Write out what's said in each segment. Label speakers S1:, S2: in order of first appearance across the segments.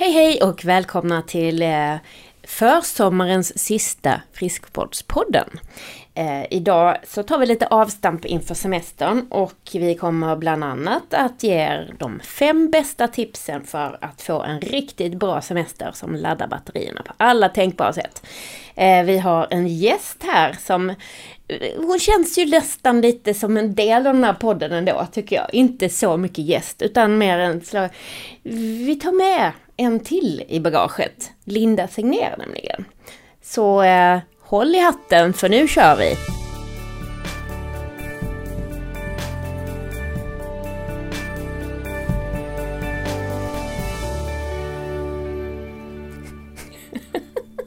S1: Hej hej och välkomna till eh, försommarens sista Friskvårdspodden. Eh, idag så tar vi lite avstamp inför semestern och vi kommer bland annat att ge er de fem bästa tipsen för att få en riktigt bra semester som laddar batterierna på alla tänkbara sätt. Eh, vi har en gäst här som eh, hon känns ju nästan lite som en del av den här podden ändå, tycker jag. Inte så mycket gäst, utan mer en slag... Vi tar med en till i bagaget. Linda Tegnér nämligen. Så eh, håll i hatten, för nu kör vi!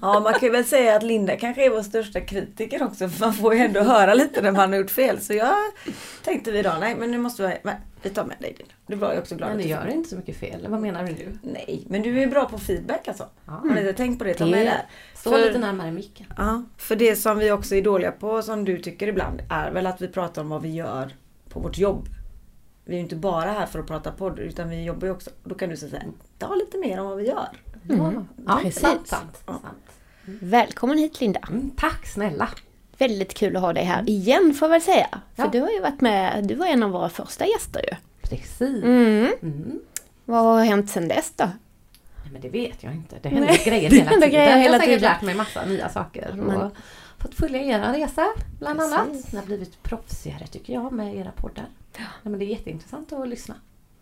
S2: Ja, man kan väl säga att Linda kanske är vår största kritiker också. För man får ju ändå höra lite när man har gjort fel. Så jag tänkte vi då, nej men nu måste vi, vi tar med dig Linda. Du var ju också glad
S3: Men
S2: att
S3: det
S2: du
S3: gör inte så mycket fel. Vad menar du nu?
S2: Nej, men du är bra på feedback alltså.
S3: Ja.
S2: Har ni inte tänkt på det? Ta med
S1: Det-
S2: det.
S3: Stå
S2: För-
S3: lite närmare micken.
S2: Ja, för det som vi också är dåliga på, som du tycker ibland, är väl att vi pratar om vad vi gör på vårt jobb. Vi är ju inte bara här för att prata podd, utan vi jobbar ju också. Då kan du säga, ta lite mer om vad vi gör.
S3: Ja, ja
S1: precis.
S3: sant, sant,
S2: Ja.
S3: sant.
S1: Välkommen hit Linda!
S3: Mm, tack snälla!
S1: Väldigt kul att ha dig här igen får jag väl säga. För
S3: Ja.
S1: du har ju varit med, du var en av våra första gäster ju.
S3: Precis.
S1: Mm.
S3: Mm.
S1: Vad har hänt sedan dess då?
S3: Nej, men det vet jag inte. Det händer
S1: Nej,
S3: grejer hela tiden.
S1: grejer
S3: jag
S1: hela
S3: har säkert
S1: tiden.
S3: lärt mig massa nya saker.
S1: Men-
S3: Och fått följa era resa bland
S1: Precis.
S3: annat. Ni har blivit proffsigare tycker jag med era poddar. Nej, men det är jätteintressant att lyssna.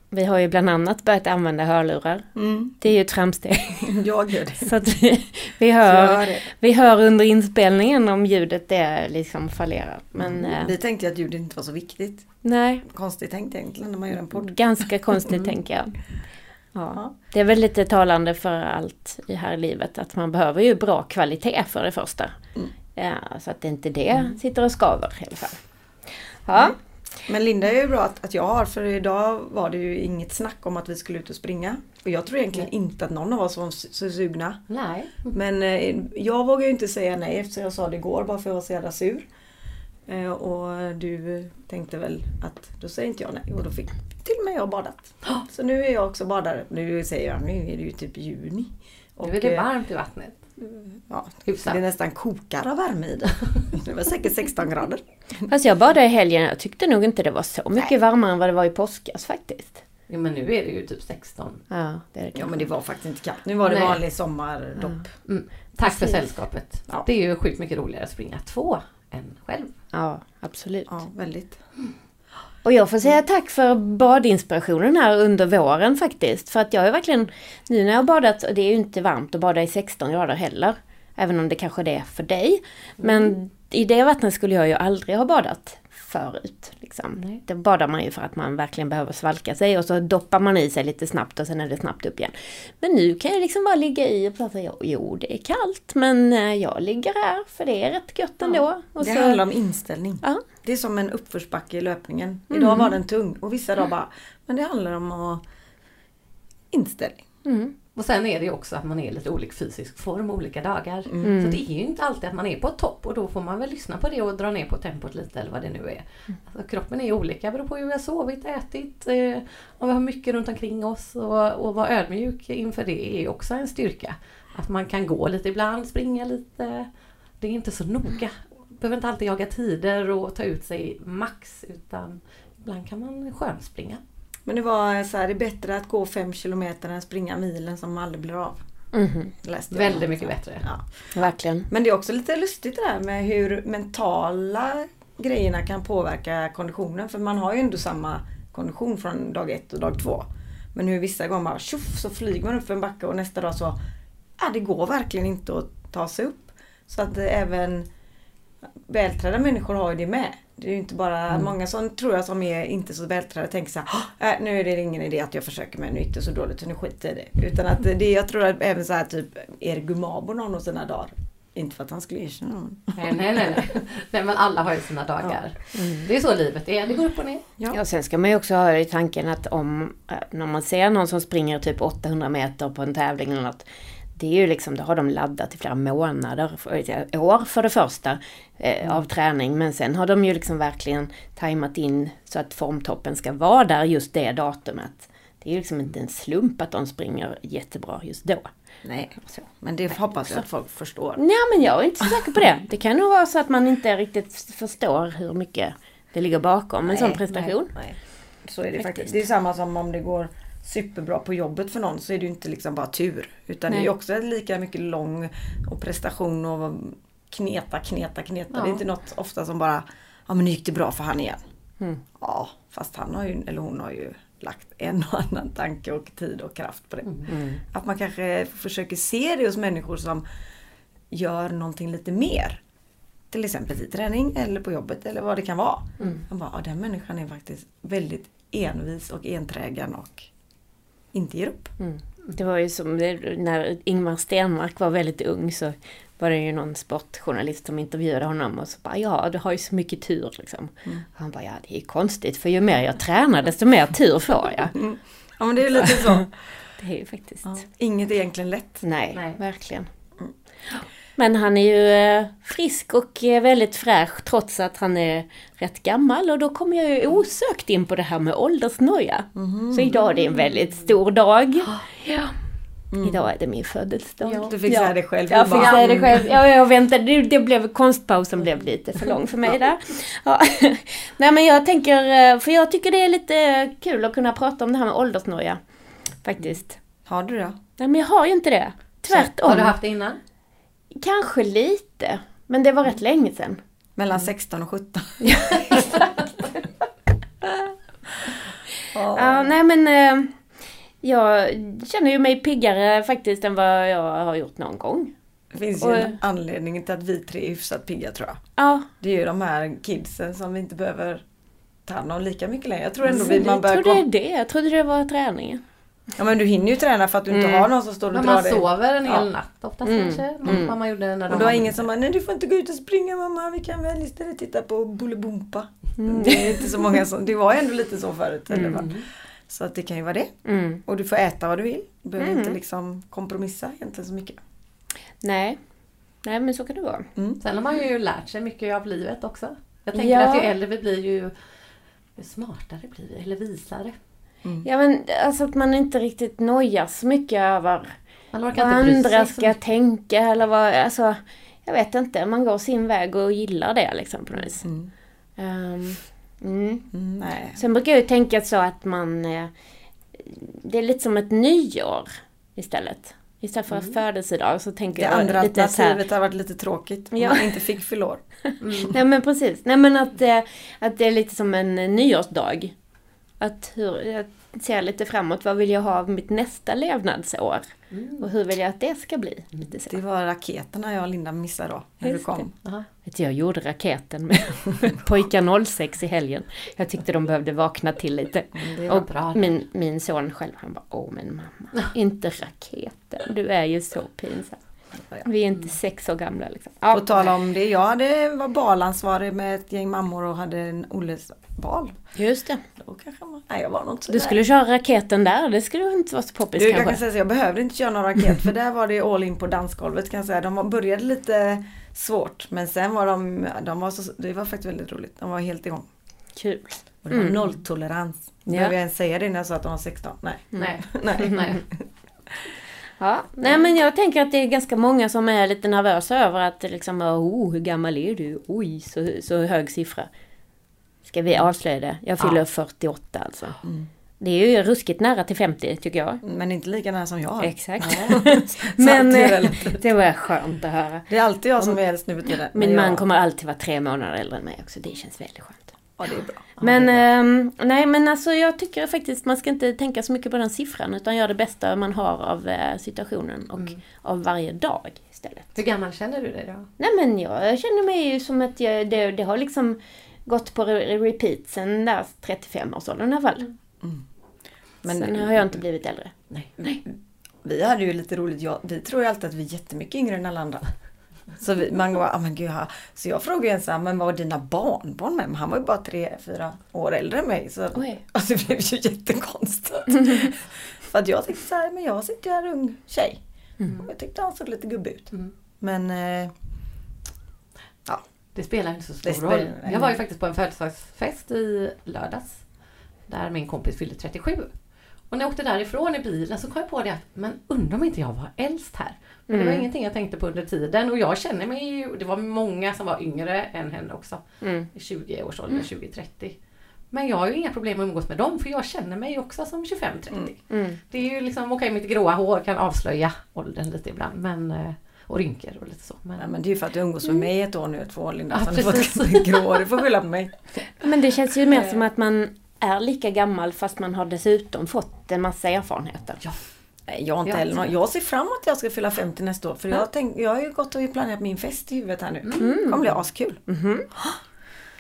S1: Vi har ju bland annat börjat använda hörlurar.
S2: Mm.
S1: Det är ju ett framsteg.
S2: Jag gör det.
S1: Så att vi, vi, hör, vi hör under inspelningen om ljudet det liksom fallerar. Men eh,
S2: Vi tänkte att ljudet inte var så viktigt.
S1: nej,
S2: Konstigt tänkt egentligen när man gör en podd.
S1: ganska konstigt tänker jag. Ja.
S2: Ja.
S1: Det är väl lite talande för allt i här livet att man behöver ju bra kvalitet för det första.
S2: Mm.
S1: Ja, så att det inte det sitter och skaver i alla fall. Ja,
S2: Men Linda är ju bra att, att jag har, för idag var det ju inget snack om att vi skulle ut och springa. Och jag tror egentligen inte att någon av oss var så, sugna.
S3: Nej.
S2: Men eh, jag vågar ju inte säga nej eftersom jag sa det igår bara för att jag var så jävla sur. Eh, och du tänkte väl att då säger inte jag nej och då fick till och med jag badat. Så nu är jag också badare. Nu säger jag, nu är det ju typ juni.
S3: Nu är det
S2: eh,
S3: varmt i vattnet.
S2: Ja,
S3: Hyfsat.
S2: det nästan kokar av värme i det. Det var säkert 16 grader.
S1: fast jag badade i helgen jag tyckte nog inte det var så mycket varmare än vad det var i påskas faktiskt.
S3: Ja, men nu är det ju typ 16.
S1: Ja, det är det
S2: Ja men det var faktiskt inte kallt. Nu var det
S3: Nej.
S2: vanlig sommardopp.
S3: Mm. Tack för
S1: Precis.
S3: sällskapet.
S2: Ja.
S3: Det är ju sjukt mycket roligare att springa två än själv.
S1: Ja, absolut.
S2: Ja, väldigt.
S1: Och jag får säga tack för badinspirationen här under våren faktiskt. För att jag är verkligen, nu när jag har badat, och det är ju inte varmt att bada i 16 grader heller. Även om det kanske det är för dig. Men i det vattnet skulle jag ju aldrig ha badat förut. Liksom.
S3: Nej.
S1: Det badar man ju för att man verkligen behöver svalka sig och så doppar man i sig lite snabbt och sen är det snabbt upp igen. Men nu kan jag liksom bara ligga i och prata, jo, det är kallt men eh, jag ligger här för det är rätt gött ändå. Och
S2: Det
S1: så,
S2: handlar om inställning.
S1: Ja.
S2: Det är som en uppförsbacke i löpningen. Idag var den tung och vissa dagar bara, men det handlar om att inställning.
S1: mm,
S3: Och sen är det också att man är lite olik fysisk form olika dagar.
S1: Mm.
S3: Så det är ju inte alltid att man är på topp och då får man väl lyssna på det och dra ner på tempot lite eller vad det nu är. Alltså, kroppen är olika, beror på hur vi har sovit, ätit, eh, om vi har mycket runt omkring oss och, och vara ödmjuk inför det är också en styrka. Att man kan gå lite ibland, springa lite. Det är inte så noga. Behöver inte alltid jaga tider och ta ut sig max utan ibland kan man skönspringa.
S2: Men det var så här, det är bättre att gå fem kilometer än springa milen som aldrig blir av. jag.
S3: Väldigt mycket bättre.
S2: Ja.
S1: verkligen.
S2: Men det är också lite lustigt det där med hur mentala grejerna kan påverka konditionen. För man har ju ändå samma kondition från dag ett och dag två. Men hur vissa gånger bara tjoff så flyger man upp för en backe och nästa dag så, ja det går verkligen inte att ta sig upp. Så att eh, även vältränade människor har ju det med. Det är ju inte bara, många som tror jag som är inte så vältränade tänker så här, äh, nu är det ingen idé att jag försöker med nytt och så dåligt så nu skiter i det. Utan att det, jag tror att även så här typ Erik Gumabo någon av sina dagar. Inte för att han skulle erkänna någon.
S3: Nej, nej, nej. nej. nej men alla har ju sina dagar. Det är så livet är. Det går upp och ner.
S2: Ja.
S1: Ja, sen ska man ju också ha i tanken att om, äh, när man ser någon som springer typ 800 meter på en tävling eller något. Det är ju liksom, det har de laddat i flera månader, år för det första, eh, av träning. Men sen har de ju liksom verkligen tajmat in så att formtoppen ska vara där just det datumet. det är ju liksom inte en slump att de springer jättebra just då.
S2: Nej,
S1: Så.
S2: men det hoppas jag att folk förstår.
S1: Nej men jag är inte så säker på det. Det kan nog vara så att man inte riktigt förstår hur mycket det ligger bakom en sån prestation.
S2: Nej, nej. Så är det
S1: Faktiskt.
S2: faktiskt. Det är samma som om det går superbra på jobbet för någon så är det ju inte liksom bara tur. Utan det är
S1: Nej.
S2: ju också lika mycket lång och prestation och kneta, kneta, kneta.
S3: Ja.
S2: Det är inte något ofta som bara, ja men nu gick det bra för han igen.
S1: Mm.
S2: Ja, fast han har ju, eller hon har ju lagt en och annan tanke och tid och kraft på det.
S1: Mm.
S2: Att man kanske försöker se det hos människor som gör någonting lite mer. Till exempel i träning eller på jobbet eller vad det kan vara. Man bara, ja, den människan är faktiskt väldigt envis och enträgen och inte ger upp.
S1: Mm. Det var ju som när Ingmar Stenmark var väldigt ung så var det ju någon sportjournalist som intervjuade honom och så bara ja du har ju så mycket tur liksom.
S2: Mm.
S1: Och han bara ja det är konstigt för ju mer jag tränar desto mer tur får jag.
S2: Ja men det är lite så.
S1: Det är ju faktiskt,
S2: Ja. Inget är egentligen lätt.
S1: nej,
S3: Nej.
S1: verkligen. Men han är ju eh, frisk och eh, väldigt fräsch trots att han är rätt gammal och då kommer jag ju osökt in på det här med åldersnoja. Så idag är det en väldigt stor dag. Ja. Idag är det min födelsedag.
S3: Ja.
S2: Du fick säga det själv.
S1: Jag fick säga det själv. Ja, jag väntade. Det, det blev, konstpausen blev lite för lång för mig där. Ja. Nej men jag tänker, eh, för jag tycker det är lite kul att kunna prata om det här med åldersnoja. Faktiskt.
S2: Har du det?
S1: Nej men jag har ju inte det. Tvärtom.
S3: Har du haft det innan?
S1: Kanske lite. Men det var rätt länge sedan.
S2: Mellan 16 och 17.
S1: Ja, nej men eh, jag känner ju mig piggare faktiskt än vad jag har gjort någon gång.
S2: Det finns ju
S1: Och-
S2: en anledning till att vi tre är hyfsat pigga tror jag.
S1: Ja,
S2: Det är ju de här kidsen som vi inte behöver ta hand om lika mycket längre. Jag tror ändå vi,
S1: jag
S2: man börjar
S1: trodde det är
S2: kom...
S1: det. Jag trodde det var träningen.
S2: Ja men du hinner ju träna för att du inte
S1: Mm.
S2: har någon som står och
S3: Men
S2: drar
S3: man
S2: dig.
S3: sover en hel
S2: Ja.
S3: natt oftast
S1: Mm.
S3: kanske.
S1: Mm.
S3: Vad man gjorde när de
S2: Och du har ingen som bara, nej du får inte gå ut och springa mamma, vi kan väl istället titta på Bolibompa.
S1: Mm.
S2: Det är inte så många som, det var ändå lite så förut. Eller?
S3: Mm.
S2: Så att det kan ju vara det.
S1: Mm.
S2: Och du får äta vad du vill. Du behöver inte liksom kompromissa egentligen så mycket.
S1: Nej. Nej men så kan det vara.
S3: Sen har man ju lärt sig mycket av livet också. Jag tänker
S1: Ja.
S3: att ju äldre vi blir ju, ju smartare blir vi, eller visare.
S1: Ja men alltså att man inte riktigt nojas så mycket över vad andra ska
S3: mycket.
S1: tänka eller vad, alltså jag vet inte, man går sin väg och gillar det liksom på något vis.
S2: Mm.
S1: Ehm, mm.
S2: Mm, nej.
S1: Sen brukar jag ju tänka så att man, eh, det är lite som ett nyår istället. Istället för födelsedag så tänker
S2: Mm. Det
S1: jag
S2: andra
S1: lite så här,
S2: alternativet har varit lite tråkigt. Om
S1: Ja.
S2: man inte fick fylla år.
S1: Nej men precis. Nej men att, eh, att det är lite som en nyårsdag. Att hur, jag ser lite framåt, vad vill jag ha av mitt nästa levnadsår?
S3: Mm.
S1: Och hur vill jag att det ska bli?
S2: Det var raketerna jag och Linda missade då. När
S1: Just
S2: du kom.
S1: Du, jag gjorde raketen med pojkar 06 i helgen. Jag tyckte de behövde vakna till lite.
S3: Mm, Det
S1: Och
S3: bra.
S1: min, min son själv, han bara Åh men mamma, inte raketen. Du är ju så pinsam. Vi är inte sex år gamla liksom.
S2: På tal om det, jag hade, var balansvarig med ett gäng mammor och hade en Olles bal.
S1: Just det.
S2: Då kanske man, nej jag var nog inte
S1: Du skulle köra raketen där, det skulle inte vara så poppis
S2: Du, jag kan
S1: kanske.
S2: säga så, jag behövde inte köra någon raket för där var det all in på dansgolvet kan jag säga. De var- började lite svårt men sen var de, de var så, det var faktiskt väldigt roligt. De var helt igång.
S1: Kul.
S2: Och det var
S1: Mm.
S2: nolltolerans.
S1: Ja.
S2: Behöver jag ens säga det när jag sa att de var 16? Nej.
S3: Nej.
S2: Nej.
S3: Nej.
S1: Ja, nej men jag tänker att det är ganska många som är lite nervösa över att liksom, oh, hur gammal är du? Oj, så, så hög siffra. Ska vi avslöja det? Jag fyller
S3: Ja.
S1: 48 alltså.
S2: Mm.
S1: Det är ju ruskigt nära till 50 tycker jag.
S2: Men inte lika nära som jag.
S1: Exakt. Men
S2: det,
S1: eh, det var skönt att höra.
S2: det är alltid jag som är äldst nu för tiden.
S1: Min man kommer alltid vara tre månader äldre än mig också. Det känns väldigt skönt.
S2: Ja, det är bra. Ja,
S1: Men
S2: är bra.
S1: ehm, nej men alltså jag tycker faktiskt man ska inte tänka så mycket på den siffran utan göra det bästa man har av eh, situationen och
S2: Mm.
S1: av varje dag istället.
S3: Hur gammal känner du dig då?
S1: Nej men jag känner mig ju som att jag, det, det har liksom gått på re- repeat sen där 35-årsåldern i alla fall.
S2: Men
S1: Sen har jag inte blivit äldre.
S3: Nej.
S2: vi hade ju lite roligt. Jag, vi tror ju alltid att vi är jättemycket yngre än alla andra. Så vi, man går, ah, men gud, ha. Så jag frågade en så här, men vad var dina barnbarn med? Men han var ju bara tre, fyra år äldre än mig. Så
S1: Oj.
S2: alltså, det blev ju jättekonstigt. För att jag tänkte så här, men jag sitter ju här ung tjej.
S1: Mm.
S2: Och jag tyckte han såg lite gubbig ut.
S3: Mm.
S2: Men eh,
S3: Det spelar inte så stor
S2: spelar-
S3: roll. Jag var ju faktiskt på en födelsedagsfest i lördags. Där min kompis fyllde 37. Och när jag åkte därifrån i bilen så kom jag på det att, men undrar om inte jag var äldst här. Men det var
S1: Mm.
S3: ingenting jag tänkte på under tiden och jag känner mig ju, det var många som var yngre än henne också.
S1: Mm.
S3: I 20-årsåldern, 20-30. Men jag har ju inga problem att umgås med dem för jag känner mig också som 25-30.
S1: Mm.
S3: Det är ju liksom, okej mitt gråa hår kan avslöja åldern lite ibland. Men, eh, och rynkor och lite så. Men,
S2: Nej, men det är ju för att du umgås med mig ett år nu, två år Linda.
S3: Ja,
S2: du får grå, du får skylla på mig.
S1: Men det känns ju mer som att man är lika gammal fast man har dessutom fått en massa erfarenheter.
S3: ja,
S2: Nej, jag inte heller. Jag ser fram emot att jag ska fylla 50 nästa år. För jag, tänk, jag har ju gått och planerat min fest i huvudet här nu.
S3: Mm.
S2: Det kommer bli askul.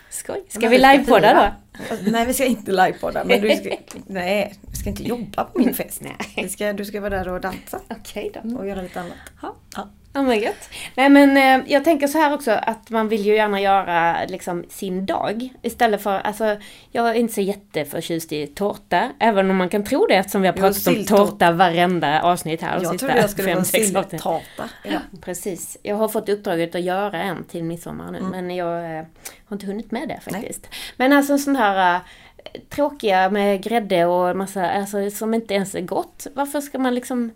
S1: Skoj. Ska
S2: Men
S1: vi livepodda då?
S2: Nej vi ska inte livepodda. Men du ska, nej, vi ska inte jobba på min fest.
S1: Nej.
S2: Ska, du ska vara där och dansa.
S1: Okej då.
S2: Och göra lite annat.
S1: Ja.
S2: Ja.
S1: Ja men gött. Nej men eh, jag tänker så här också att man vill ju gärna göra liksom sin dag. Istället för, alltså jag är inte så jätteförtjust i tårta. Även om man kan tro det eftersom vi har
S2: Jo,
S1: pratat om
S2: silltårta.
S1: tårta varenda avsnitt här.
S2: Jag trodde jag skulle
S1: fem,
S2: vara silltata.
S1: Ja, precis. Jag har fått uppdraget att göra en till midsommar nu
S2: Mm.
S1: men jag eh, har inte hunnit med det faktiskt. Men alltså sån här eh, tråkiga med grädde och massa, alltså som inte ens är gott. Varför ska man liksom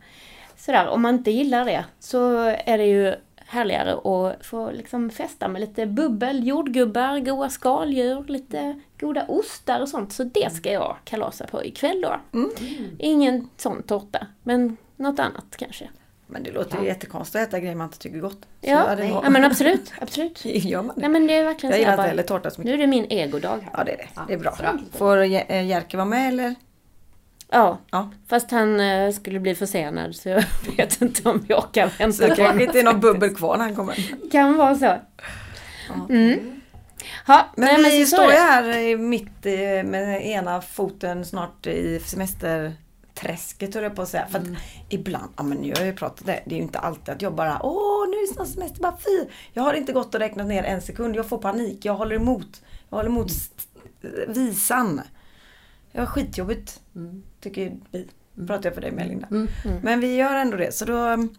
S1: sådär, om man inte gillar det så är det ju härligare att få liksom festa med lite bubbel, jordgubbar, goda skaldjur, lite goda ostar och sånt. Så det ska jag kalasa på ikväll då.
S2: Mm.
S1: Ingen sån tårta, men något annat kanske.
S2: Men det låter ju jättekonstigt att äta grejer man inte tycker gott.
S1: Ja, ja men absolut, absolut.
S2: Gör man det?
S1: Nej men det är verkligen
S2: Jag gillar inte heller tårta så mycket.
S1: Nu är det min egodag här.
S2: Ja det är det. Det är bra. Får Jerker vara med eller?
S1: Ja,
S2: Ja.
S1: fast han eh, skulle bli försenad så jag vet inte om jag orkar
S2: Så
S1: vänta
S2: det
S1: på
S2: kanske inte är någon bubbel kvar när han kommer.
S1: Kan vara så. Mm. Ja,
S2: Men
S1: nej,
S2: vi
S1: så- så
S2: står ju
S1: det.
S2: här i mitt eh, med ena foten snart i semesterträsket höll jag på att säga. För att ibland, ja men jag har ju pratat det, det är ju inte alltid att jag bara åh nu är det snart semester, bara fy. Jag har inte gått och räknat ner en sekund, jag får panik, jag håller emot. Jag håller emot st- visan. Det var skitjobbigt, tycker vi. Pratar jag för dig med Linda.
S3: Mm.
S2: Men vi gör ändå det, så då mm,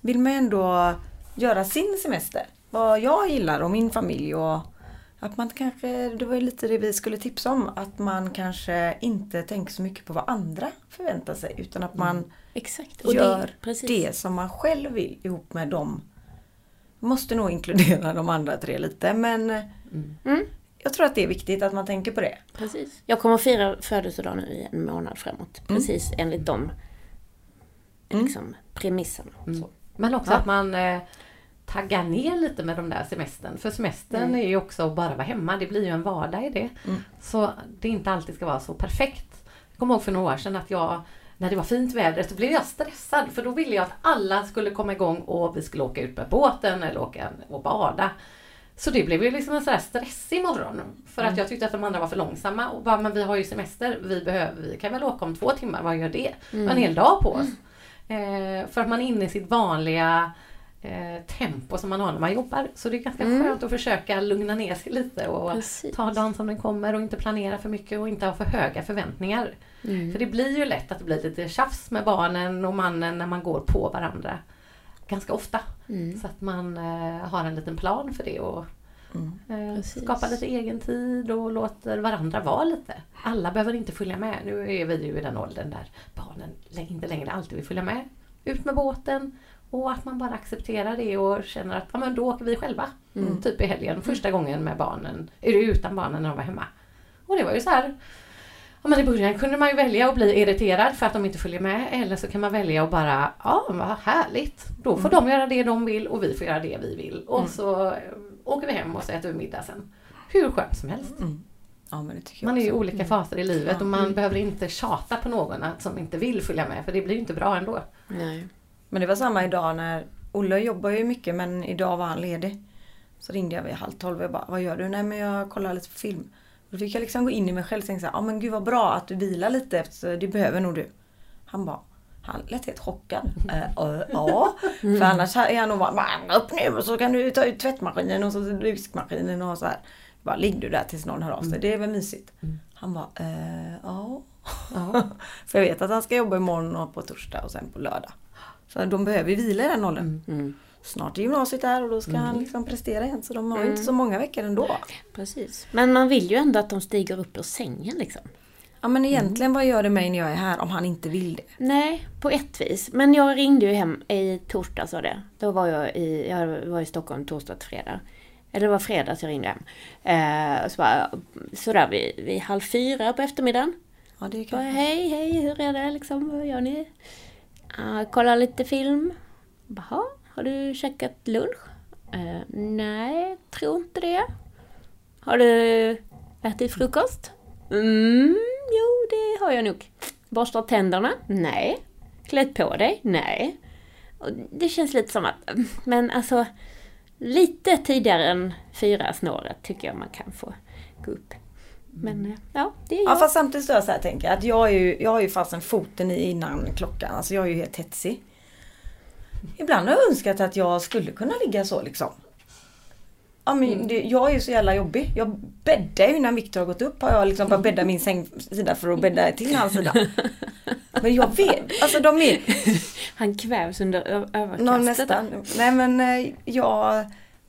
S2: vill man ändå göra sin semester. Vad jag gillar och min familj och att man kanske, det var ju lite det vi skulle tipsa om, att man kanske inte tänker så mycket på vad andra förväntar sig utan att man
S1: Exakt. Och
S2: gör
S1: det,
S2: det som man själv vill ihop med dem. Måste nog inkludera de andra tre lite men
S1: Mm,
S2: jag tror att det är viktigt att man tänker på det.
S1: precis. Jag kommer att fira födelsedag nu i en månad framåt. Precis enligt de liksom, premisserna. Så.
S3: Men också
S1: Ja.
S3: att man eh, taggar ner lite med de där semestern. För semestern
S1: Mm.
S3: är ju också att bara vara hemma. Det blir ju en vardag i det. Så det inte alltid ska vara så perfekt. Jag kommer ihåg för några år sedan att jag när det var fint väder så blev jag stressad för då ville jag att alla skulle komma igång och vi skulle åka ut med båten eller åka och bada. Så det blev ju liksom en sån här stressig morgon. För att jag tyckte att de andra var för långsamma. Och bara, men vi har ju semester, vi, behöver, vi kan väl åka om två timmar, vad gör det? Mm. En hel dag på oss. Eh, för att man är inne i sitt vanliga eh, tempo som man har när man jobbar. Så det är ganska skönt att försöka lugna ner sig lite och
S1: Precis.
S3: ta dagen som den kommer och inte planera för mycket och inte ha för höga förväntningar. För det blir ju lätt att det blir lite tjafs med barnen och mannen när man går på varandra ganska ofta. Så att man eh, har en liten plan för det och eh,
S1: Precis.
S3: skapar lite egen tid och låter varandra vara lite. Alla behöver inte följa med. Nu är vi ju i den åldern där barnen inte längre alltid vill följa med. Ut med båten och att man bara accepterar det och känner att ja, men då åker vi själva. Typ i helgen, första gången med barnen, utan barnen när de var hemma. Och det var ju så här Ja, men I början kunde man ju välja att bli irriterad för att de inte följer med eller så kan man välja att bara, ja vad härligt. Då får de göra det de vill och vi får göra det vi vill. Och så eh, åker vi hem och så äter vi middag sen. Hur skönt som helst.
S2: Ja, det tycker
S3: Man är ju i olika faser i livet och man behöver inte tjata på någon som inte vill följa med för det blir ju inte bra ändå.
S1: Nej.
S2: Men det var samma idag när Olle jobbar ju mycket men idag var han ledig. Så ringde jag vid halv tolv och jag bara, vad gör du? Nej men jag kollar lite på film. Då fick jag liksom gå in i mig själv och tänka så här, ja men gud vad bra att du vilar lite efter det behöver nog du. Han bara, han lät helt chockad. Äh, äh, ja, för annars är han nog bara, "Va, upp nu och så kan du ta ut tvättmaskinen och så diskmaskinen och så här. Bara ligg du där tills någon hör av sig, det är väl mysigt. Han bara, äh, ja. för jag vet att han ska jobba imorgon och på torsdag och sen på lördag. Så de behöver ju vila i den åldern.
S1: Mm.
S2: Snart är gymnasiet där och då ska han liksom prestera igen. Så de har ju inte så många veckor ändå.
S1: Precis. Men man vill ju ändå att de stiger upp ur sängen liksom.
S2: Ja men egentligen vad gör det mig när jag är här om han inte vill det?
S1: Nej, på ett vis. Men jag ringde ju hem i torsdags var det. Då var jag i, jag var i Stockholm torsdag till fredag. Eller det var fredags jag ringde hem. Eh, så bara, sådär vid, vid halv fyra på eftermiddagen.
S2: Ja det
S1: Bara,
S2: kan
S1: hej, hej, hur är det liksom? Vad gör ni? Uh, kolla lite film. Jaha, har du käkat lunch? Eh, nej, tror inte det. Har du ätit frukost? Mm, jo, det har jag nog. Borstat tänderna? Nej. Klätt på dig? Nej. Och det känns lite som att, men alltså, lite tidigare än fyra snåret tycker jag man kan få gå upp. Men eh, ja, det är jag.
S2: Ja fast samtidigt står jag så här tänker jag att jag, är ju, jag har ju fasen foten i innan klockan. Alltså jag är ju helt hetsig. Ibland har jag önskat att jag skulle kunna ligga så liksom. Ja, men det, jag är ju så jävla jobbig. Jag bäddar ju innan Viktor har gått upp. Har jag liksom bara bäddat min sängsida för att bädda till hans sida. Men jag vet, alltså de är...
S1: Han kvävs under överkastet.
S2: Nästan. Nej men eh, jag...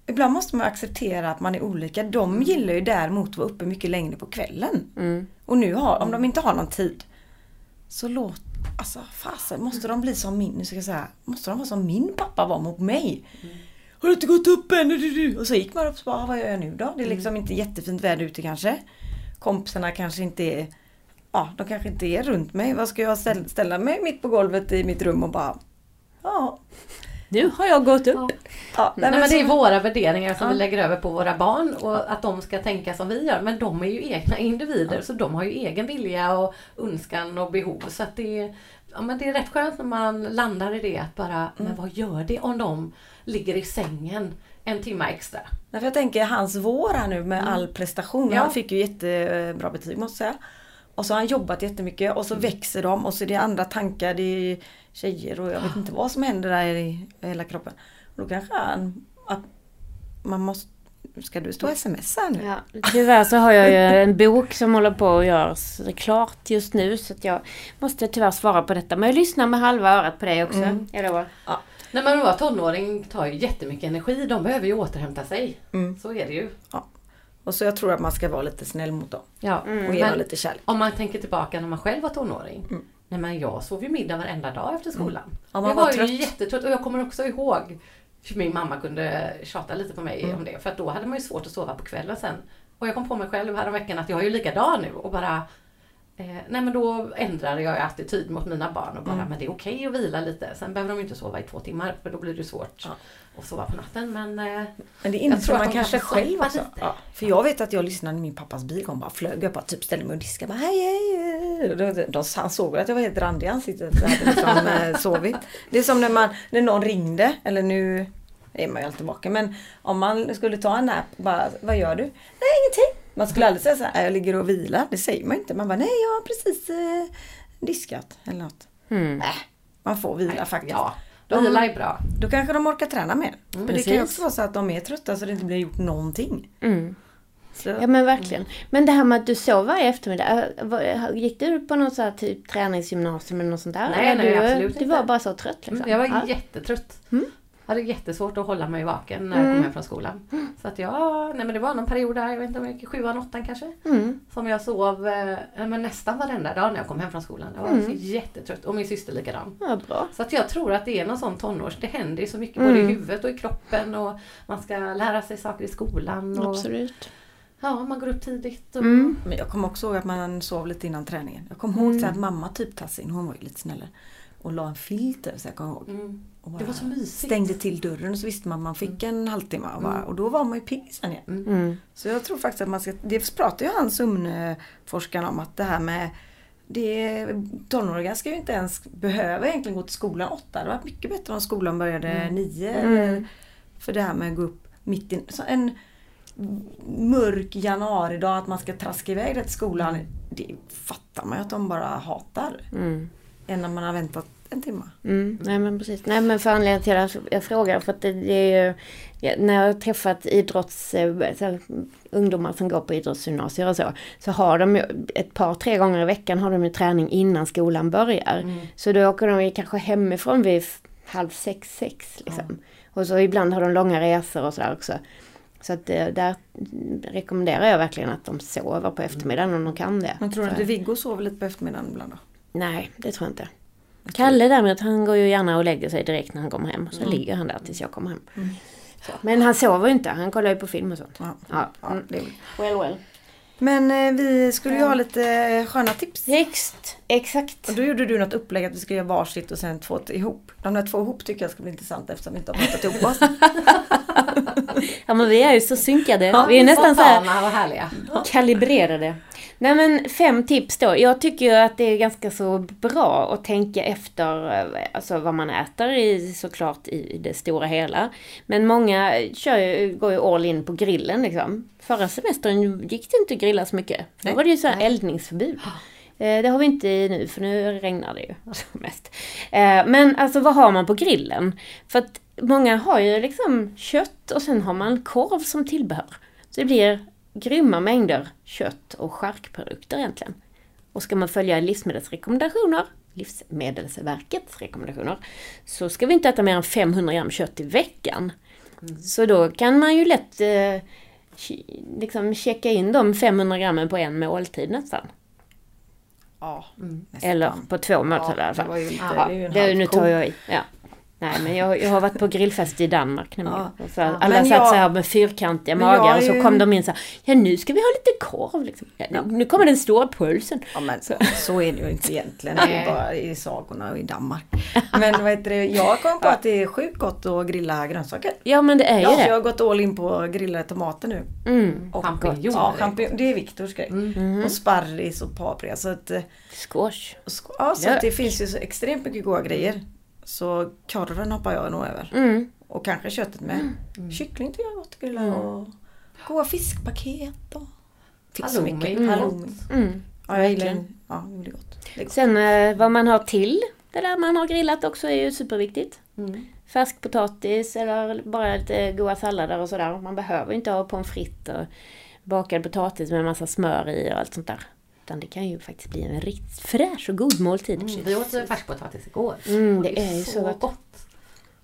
S2: Ibland måste man acceptera att man är olika. De gillar ju däremot att vara uppe mycket längre på kvällen.
S1: Mm.
S2: Och nu har, om de inte har någon tid. Så låt, alltså fasen måste de bli som min, nu ska jag säga, måste de vara som min pappa var mot mig. Har du inte gått upp än? Du, du? Och så gick man upp och så bara, vad gör jag nu då? Det är liksom inte jättefint väder ute kanske. Kompisarna kanske inte är, ja de kanske inte är runt mig. Vad ska jag ställa, ställa mig mitt på golvet i mitt rum och bara, ja.
S1: Nu har jag gått upp.
S3: Ja.
S2: ja
S3: Nej, men det
S2: så-
S3: är våra värderingar som
S2: Ja.
S3: vi lägger över på våra barn och att de ska tänka som vi gör. Men de är ju egna individer så de har ju egen vilja och önskan och behov. Så att det, är, ja, men det är rätt skönt när man landar i det att bara,
S2: Mm.
S3: men vad gör det om de ligger i sängen en timme extra?
S2: Jag tänker hans vår här nu med all prestation.
S3: Mm. Ja.
S2: Han fick ju jättebra betyg måste jag säga. Och så har han jobbat jättemycket och
S3: Mm.
S2: så växer de och så är det andra tankar, det är tjejer och jag vet inte vad som händer där i hela kroppen. Och då kanske han, att man måste, ska du stå och smsa nu?
S1: Ja, tyvärr så har jag ju en bok som håller på att göras klart just nu så att jag måste tyvärr svara på detta. Men jag lyssnar med halva örat på dig också.
S2: Mm.
S1: Jag lovar.
S3: När man var tonåring tar ju jättemycket energi. De behöver ju återhämta sig.
S2: Mm.
S3: Så är det ju.
S2: Och så jag tror att man ska vara lite snäll mot dem
S3: Ja.
S2: och ge dem lite kärlek.
S3: om man tänker tillbaka när man själv var tonåring.
S2: Mm.
S3: Nej, men jag sov ju middag varenda dag efter skolan.
S2: Ja, man
S3: jag
S2: var
S3: var,
S2: trött.
S3: ju jättetrött och jag kommer också ihåg hur min mamma kunde tjata lite på mig
S2: Mm.
S3: om det. För att då hade man ju svårt att sova på kvällen sen. Och jag kom på mig själv häromveckan att jag är ju likadan nu och bara eh, Nej men då ändrade jag attityd mot mina barn och bara
S2: Mm.
S3: men det är okej att vila lite. Sen behöver de ju inte sova i två timmar för då blir det svårt
S2: Ja.
S3: Att sova på natten. Men eh,
S2: Men det
S3: att
S2: man
S3: de
S2: kanske
S3: kan
S2: själv också. Ja, för jag vet att jag lyssnade när min pappas bil kom bara flög upp och typ ställde mig och diskade. Bara, hej, hej, då, han såg att jag var helt randig i ansiktet. Jag hade liksom eh, sovit. Det är som när, man, när någon ringde. Eller nu är man ju alltid vaken. Men om man skulle ta en nap. Bara, vad gör du? Nej ingenting. Man skulle aldrig säga så här, jag ligger och vilar. Det säger man inte. Man bara, nej jag har precis eh, diskat. Eller något.
S1: Mm.
S2: Nej, man får vila faktiskt.
S3: ja,
S2: De-
S3: vila är bra.
S2: Då kanske de orkar träna mer. Men det kan ju också vara så att de är trötta så det inte blir gjort någonting.
S1: Mm.
S2: Så,
S1: Ja men verkligen. Men det här med att du sov varje eftermiddag. äh, var- Gick du på något så här typ träningsgymnasium eller något sånt där?
S3: Nej,
S1: Eller
S3: nej,
S1: du,
S3: absolut
S1: Du var
S3: inte.
S1: bara så trött liksom?
S3: Mm, Jag var
S1: Ja.
S3: jättetrött.
S1: Mm.
S3: Jag hade jättesvårt att hålla mig vaken när jag
S1: Mm.
S3: kom hem från skolan. Så att jag, nej men det var någon period där, jag vet inte om jag gick sjuan, åttan kanske.
S1: Mm.
S3: Som jag sov eh, men nästan varenda dag när jag kom hem från skolan. Jag var
S1: Mm.
S3: så jättetrött och min syster likadan.
S1: Ja, bra.
S3: Så att jag tror att det är någon sån tonårs, det händer ju så mycket både i
S1: Mm.
S3: huvudet och i kroppen och man ska lära sig saker i skolan och
S1: Absolut.
S3: ja, man går upp tidigt. Och,
S1: Mm.
S2: Men jag kommer också ihåg att man sov lite innan träningen. Jag kommer ihåg
S1: Mm.
S2: så att mamma typ tassade in, hon var ju lite snällare. Och la en filt över sig, jag kommer ihåg.
S3: Mm.
S2: Och
S3: Det var så mysigt.
S2: Stängde till dörren och så visste man att man fick en halvtimme. Och, bara,
S3: Mm.
S2: och då var man ju pigg sen igen.
S3: Mm.
S1: Mm.
S2: Så jag tror faktiskt att man ska, det pratar ju han sömnforskaren om att det här med det, tonåringar ska ju inte ens behöva egentligen gå till skolan åtta. Det varit mycket bättre om skolan började
S3: Mm.
S2: nio.
S1: Mm.
S2: För det här med att gå upp mitt i en mörk januaridag att man ska traska iväg till skolan. Det fattar man ju att de bara hatar.
S1: Mm.
S2: Än när man har väntat en timme.
S1: Mm, nej men precis. Nej men för anledningen till att jag frågar för att det, är ju när jag har träffat idrotts, eh, här, ungdomar som går på idrottsgymnasier och så. Så har de ju ett par, tre gånger i veckan har de ju träning innan skolan börjar.
S3: Mm.
S1: Så då åker de ju kanske hemifrån vid halv sex, sex liksom. Och så ibland har de långa resor och sådär också. Så att eh, där rekommenderar jag verkligen att de sover på eftermiddagen om de kan det.
S2: Men tror du inte Viggo sover lite på eftermiddagen ibland då?
S1: Nej, det tror jag inte. Kalle däremot, han går ju gärna och lägger sig direkt när han kommer hem. Så ligger han där tills jag kommer hem. Så. Men han sover ju inte, han kollar ju på film och sånt.
S2: Ja.
S1: Ja.
S2: Ja,
S1: Mm. Well, well.
S2: Men eh, vi skulle ju ha lite sköna tips.
S1: Text, exakt.
S2: Och då gjorde du något upplägg att vi ska göra varsitt och sen två ihop. De där två ihop tycker jag ska bli intressant eftersom vi inte har pratat ihop oss.
S1: Ja men vi är ju så synkade. vi är nästan så här
S3: härliga.
S1: kalibrerade. Nej men fem tips då. Jag tycker ju att det är ganska så bra att tänka efter eh, alltså, vad man äter i, såklart i det stora hela. Men många kör ju, går ju all in på grillen liksom. Förra semestern gick det inte att grilla så mycket. Då var det ju så här eldningsförbud. Eh, Det har vi inte nu för nu regnar det ju alltså mest. Eh, Men alltså vad har man på grillen? För att många har ju liksom kött och sen har man korv som tillbehör. Så det blir grymma mängder kött och charkprodukter egentligen. Och ska man följa livsmedelsrekommendationer, Livsmedelsverkets rekommendationer, så ska vi inte äta mer än 500 gram kött i veckan. Så då kan man ju lätt eh, liksom checka in de 500 grammen på en måltid nästan.
S2: Ja,
S1: Eller på två måltider i alla
S2: det
S1: fall.
S2: inte,
S1: Ja, nu tar jag i. Ja. Nej men jag, jag har varit på grillfest i Danmark nämligen.
S2: Ja.
S1: Så alla
S2: Men
S1: satt
S2: jag-
S1: så här med fyrkantiga magar och så
S2: ju-
S1: kom de in så här, ja nu ska vi ha lite korv liksom. ja, nu, nu kommer den stora pulsen.
S2: Ja men så, så är det ju inte egentligen. Det är bara i sagorna och i Danmark. Men vad heter det, jag kom på att det är sjukt gott att grilla grönsaker.
S1: Ja men det är ju
S2: Ja, så jag
S1: det.
S2: har gått all in på grillade tomater nu.
S1: Mm.
S2: Och
S3: Champinjoner.
S2: Ja, champinjon, det är Viktors grej.
S1: Mm.
S2: Och sparris och paprika. Så att, eh,
S1: Squash.
S2: och ja, så att det finns ju så extremt mycket goda grejer. Så korven hoppar jag nog över.
S1: Mm.
S2: Och kanske köttet med. Kyckling tycker jag är gott att grilla. Och goda fiskpaket. Och... Finns så mycket.
S3: Mm.
S2: Halloumi.
S1: Mm.
S2: Ja, jag gillar. Ja, det är gott. Det gott.
S1: Sen eh, vad man har till det där man har grillat också är ju superviktigt.
S3: Mm.
S1: Färsk potatis eller bara lite goda sallader och sådär. Man behöver inte ha pommes frites och bakad potatis med en massa smör i och allt sånt där. Utan det kan ju faktiskt bli en riktigt fräsch och god måltid.
S3: Mm. Vi åt färskpotatis igår.
S1: Mm,
S3: Och
S1: det är ju så gott.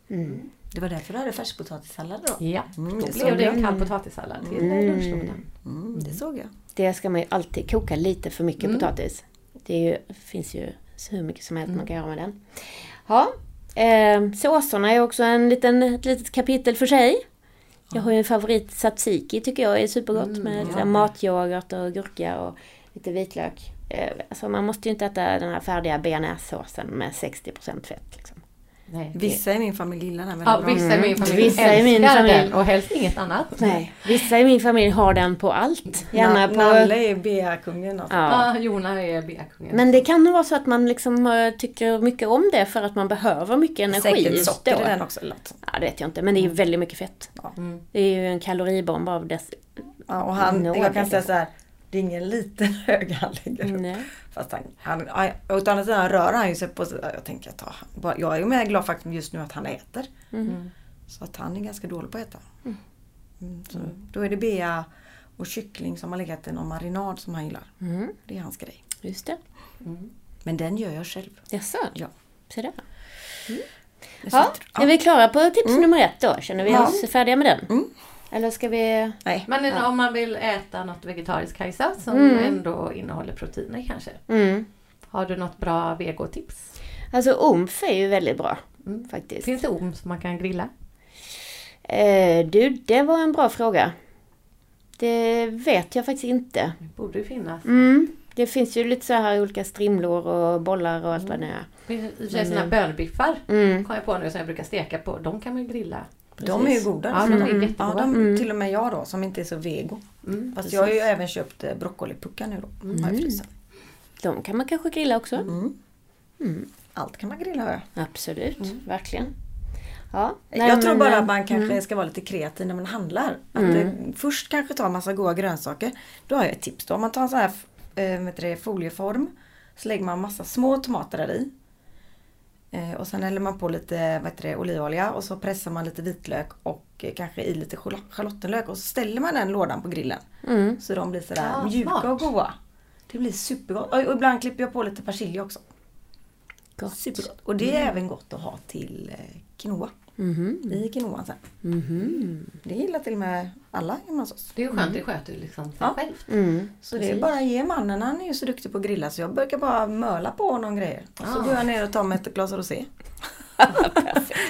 S3: Mm.
S2: Det var därför du hade färskpotatissallad då?
S3: Ja,
S2: Mm,
S3: då
S2: det
S3: blev det en kall potatissallad till
S1: Mm.
S3: lunchlådan.
S2: Mm, det såg jag.
S1: Det ska man ju alltid koka lite för mycket
S3: Mm.
S1: potatis. Det ju, finns ju så hur mycket som helst man kan göra med den. Ja, eh, såserna är också en liten, ett litet kapitel för sig. Jag har ju en favorit tzatziki tycker jag är supergott
S3: Mm,
S1: med
S3: ja.
S1: matyoghurt och gurka och lite vitlök. Eh, alltså man måste ju inte äta den här färdiga bearnaisesåsen med 60% fett. Liksom.
S3: Nej.
S2: Vissa i min familj gillar den väldigt
S3: Ja,
S2: bra.
S3: vissa i min familj
S1: Vissa i min
S3: älskar
S1: familj.
S3: den och helst inget annat.
S1: Nej, vissa i min familj har den på allt. Gärna
S2: Na-
S1: på...
S2: Nalle är bea-kungen alltså.
S1: Ja.
S3: Ja, Jona är beakungen.
S1: Men det kan nog vara så att man liksom eh, tycker mycket om det för att man behöver mycket energi
S2: Säkert socker i den också. Något.
S1: Ja, det vet jag inte, men det är ju väldigt mycket fett.
S3: Mm.
S1: Det är ju en kaloribomb av dess...
S2: Ja, och han, jag kan säga så här. Det är ingen liten hög han lägger upp.
S1: Nej.
S2: Fast han, han, han, och å andra sidan rör han ju sig på Jag tänker att jag är ju mer glad faktiskt just nu att han äter.
S1: Mm.
S2: Så att han är ganska dålig på att äta. Mm, så Då är det bea och kyckling som har legat i någon marinad som han gillar.
S1: Mm,
S2: Det är hans grej.
S1: just det.
S2: Men den gör jag själv.
S1: Jaså?
S2: Ja.
S1: Se där. Ja, är vi klara på tips nummer ett då? Känner vi
S2: Ja.
S1: oss färdiga med den?
S2: Mm.
S1: Eller ska vi...
S2: Nej.
S3: Men om man vill äta något vegetariskt Kajsa som
S1: Mm.
S3: ändå innehåller proteiner kanske.
S1: Mm.
S3: Har du något bra vegotips?
S1: Alltså omf är ju väldigt bra
S3: Mm.
S1: faktiskt.
S3: Finns det om som man kan grilla?
S1: Eh, du, det var en bra fråga. Det vet jag faktiskt inte.
S3: Det borde ju finnas.
S1: Mm. Det finns ju lite så här olika strimlor och bollar och allt vad det är.
S3: Det finns här bönbiffar.
S1: Mm.
S3: Kom jag på nu som jag brukar steka på. De kan man grilla.
S2: De är ju goda.
S3: Ja, de är
S2: Mm.
S3: jättegoda.
S2: Ja, de,
S1: Mm.
S2: Till och med jag då som inte är så vego.
S3: Mm,
S2: Fast
S3: precis.
S2: jag har ju även köpt eh, broccolipuckar nu då. I frysen.
S1: De kan man kanske grilla också.
S2: Mm.
S1: Mm.
S2: Allt kan man grilla hör jag.
S1: Absolut,
S3: Mm.
S1: verkligen. Ja, nej,
S2: jag tror
S1: men,
S2: bara
S1: eh,
S2: att man kanske ska vara lite kreativ när man handlar. Att
S1: Mm.
S2: eh, först kanske ta en massa goda grönsaker. Då har jag ett tips då. Om man tar en sån här heter det, folieform. Så lägger man massa små tomater där i. Eh, och sen häller man på lite vad heter det, olivolja och så pressar man lite vitlök och eh, kanske i lite schalo- schalottenlök och så ställer man den lådan på grillen.
S1: Mm.
S2: Så de blir sådär
S3: Ja,
S2: mjuka
S3: smart.
S2: och goda. Det blir supergott. Och ibland klipper jag på lite persilja också.
S1: Gott.
S2: Supergott. Och det är även gott att ha till eh, quinoa.
S1: Mhm.
S2: i quinoan sen.
S1: Mhm.
S2: Det gillar till och med alla hemma hos oss.
S3: Det är ju skönt, det sköter ju liksom sig
S2: Ja.
S3: självt.
S1: Mm.
S2: Så det är bara att ge mannen, han är ju så duktig på att grilla så jag brukar bara möla på honom grejer. Och så
S3: Ah.
S2: går jag ner och tar mig ett glas rosé.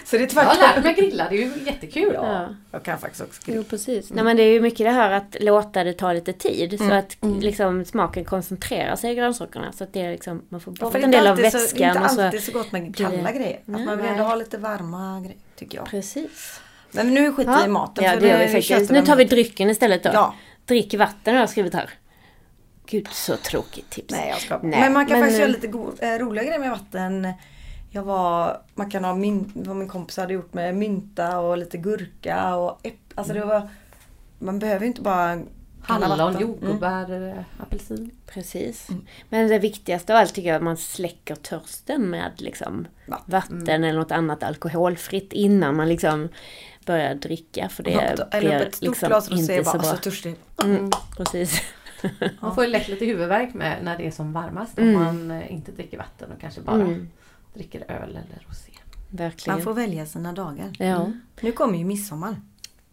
S2: så det är
S3: Jag har lärt
S2: tvärtom.
S3: mig grilla, det är ju jättekul.
S1: Ja.
S2: Jag kan faktiskt också
S1: Jo
S2: grilla.
S1: precis. Nej men det är ju mycket det här att låta det ta lite tid så
S2: Mm.
S1: att liksom smaken koncentrerar sig i grönsakerna. Så att det är liksom, man får bort
S2: är
S1: en del av
S2: så- Det är
S1: vätskan
S2: inte
S1: så.
S2: alltid så gott med kalla grejer. Att man vill ändå ha lite varma grejer, tycker jag.
S1: Precis.
S2: Men nu skiter vi i maten.
S1: ja
S2: för
S1: det gör vi faktiskt. Nu tar vi drycken istället då.
S2: Ja,
S1: Drick vatten har jag skrivit här. Gud så tråkigt tips.
S2: nej jag ska
S1: Nej,
S2: Men man kan
S1: men,
S2: faktiskt göra lite go- eh, roliga grejer med vatten. Jag var, man kan ha min, vad min kompis hade gjort med mynta och lite gurka och äpp, alltså det var Man behöver ju inte bara
S3: Hallon, jordgubbar, eh, apelsin.
S1: Precis.
S2: Mm.
S1: Men det viktigaste av allt tycker jag är att man släcker törsten med liksom
S2: Vatten.
S1: vatten eller något annat alkoholfritt innan man liksom börjar dricka. För det
S2: Mm. Eller ett stort
S1: liksom
S2: glas rosé bara,
S1: bra.
S2: så törstig.
S1: Mm, precis.
S3: Man får ju lätt lite huvudvärk med när det är som varmast.
S1: Mm.
S3: Om man eh, inte dricker vatten och kanske bara
S1: Mm,
S3: dricker öl eller rosé.
S1: verkligen.
S2: Man får välja sina dagar.
S1: Ja.
S2: Nu kommer ju midsommar.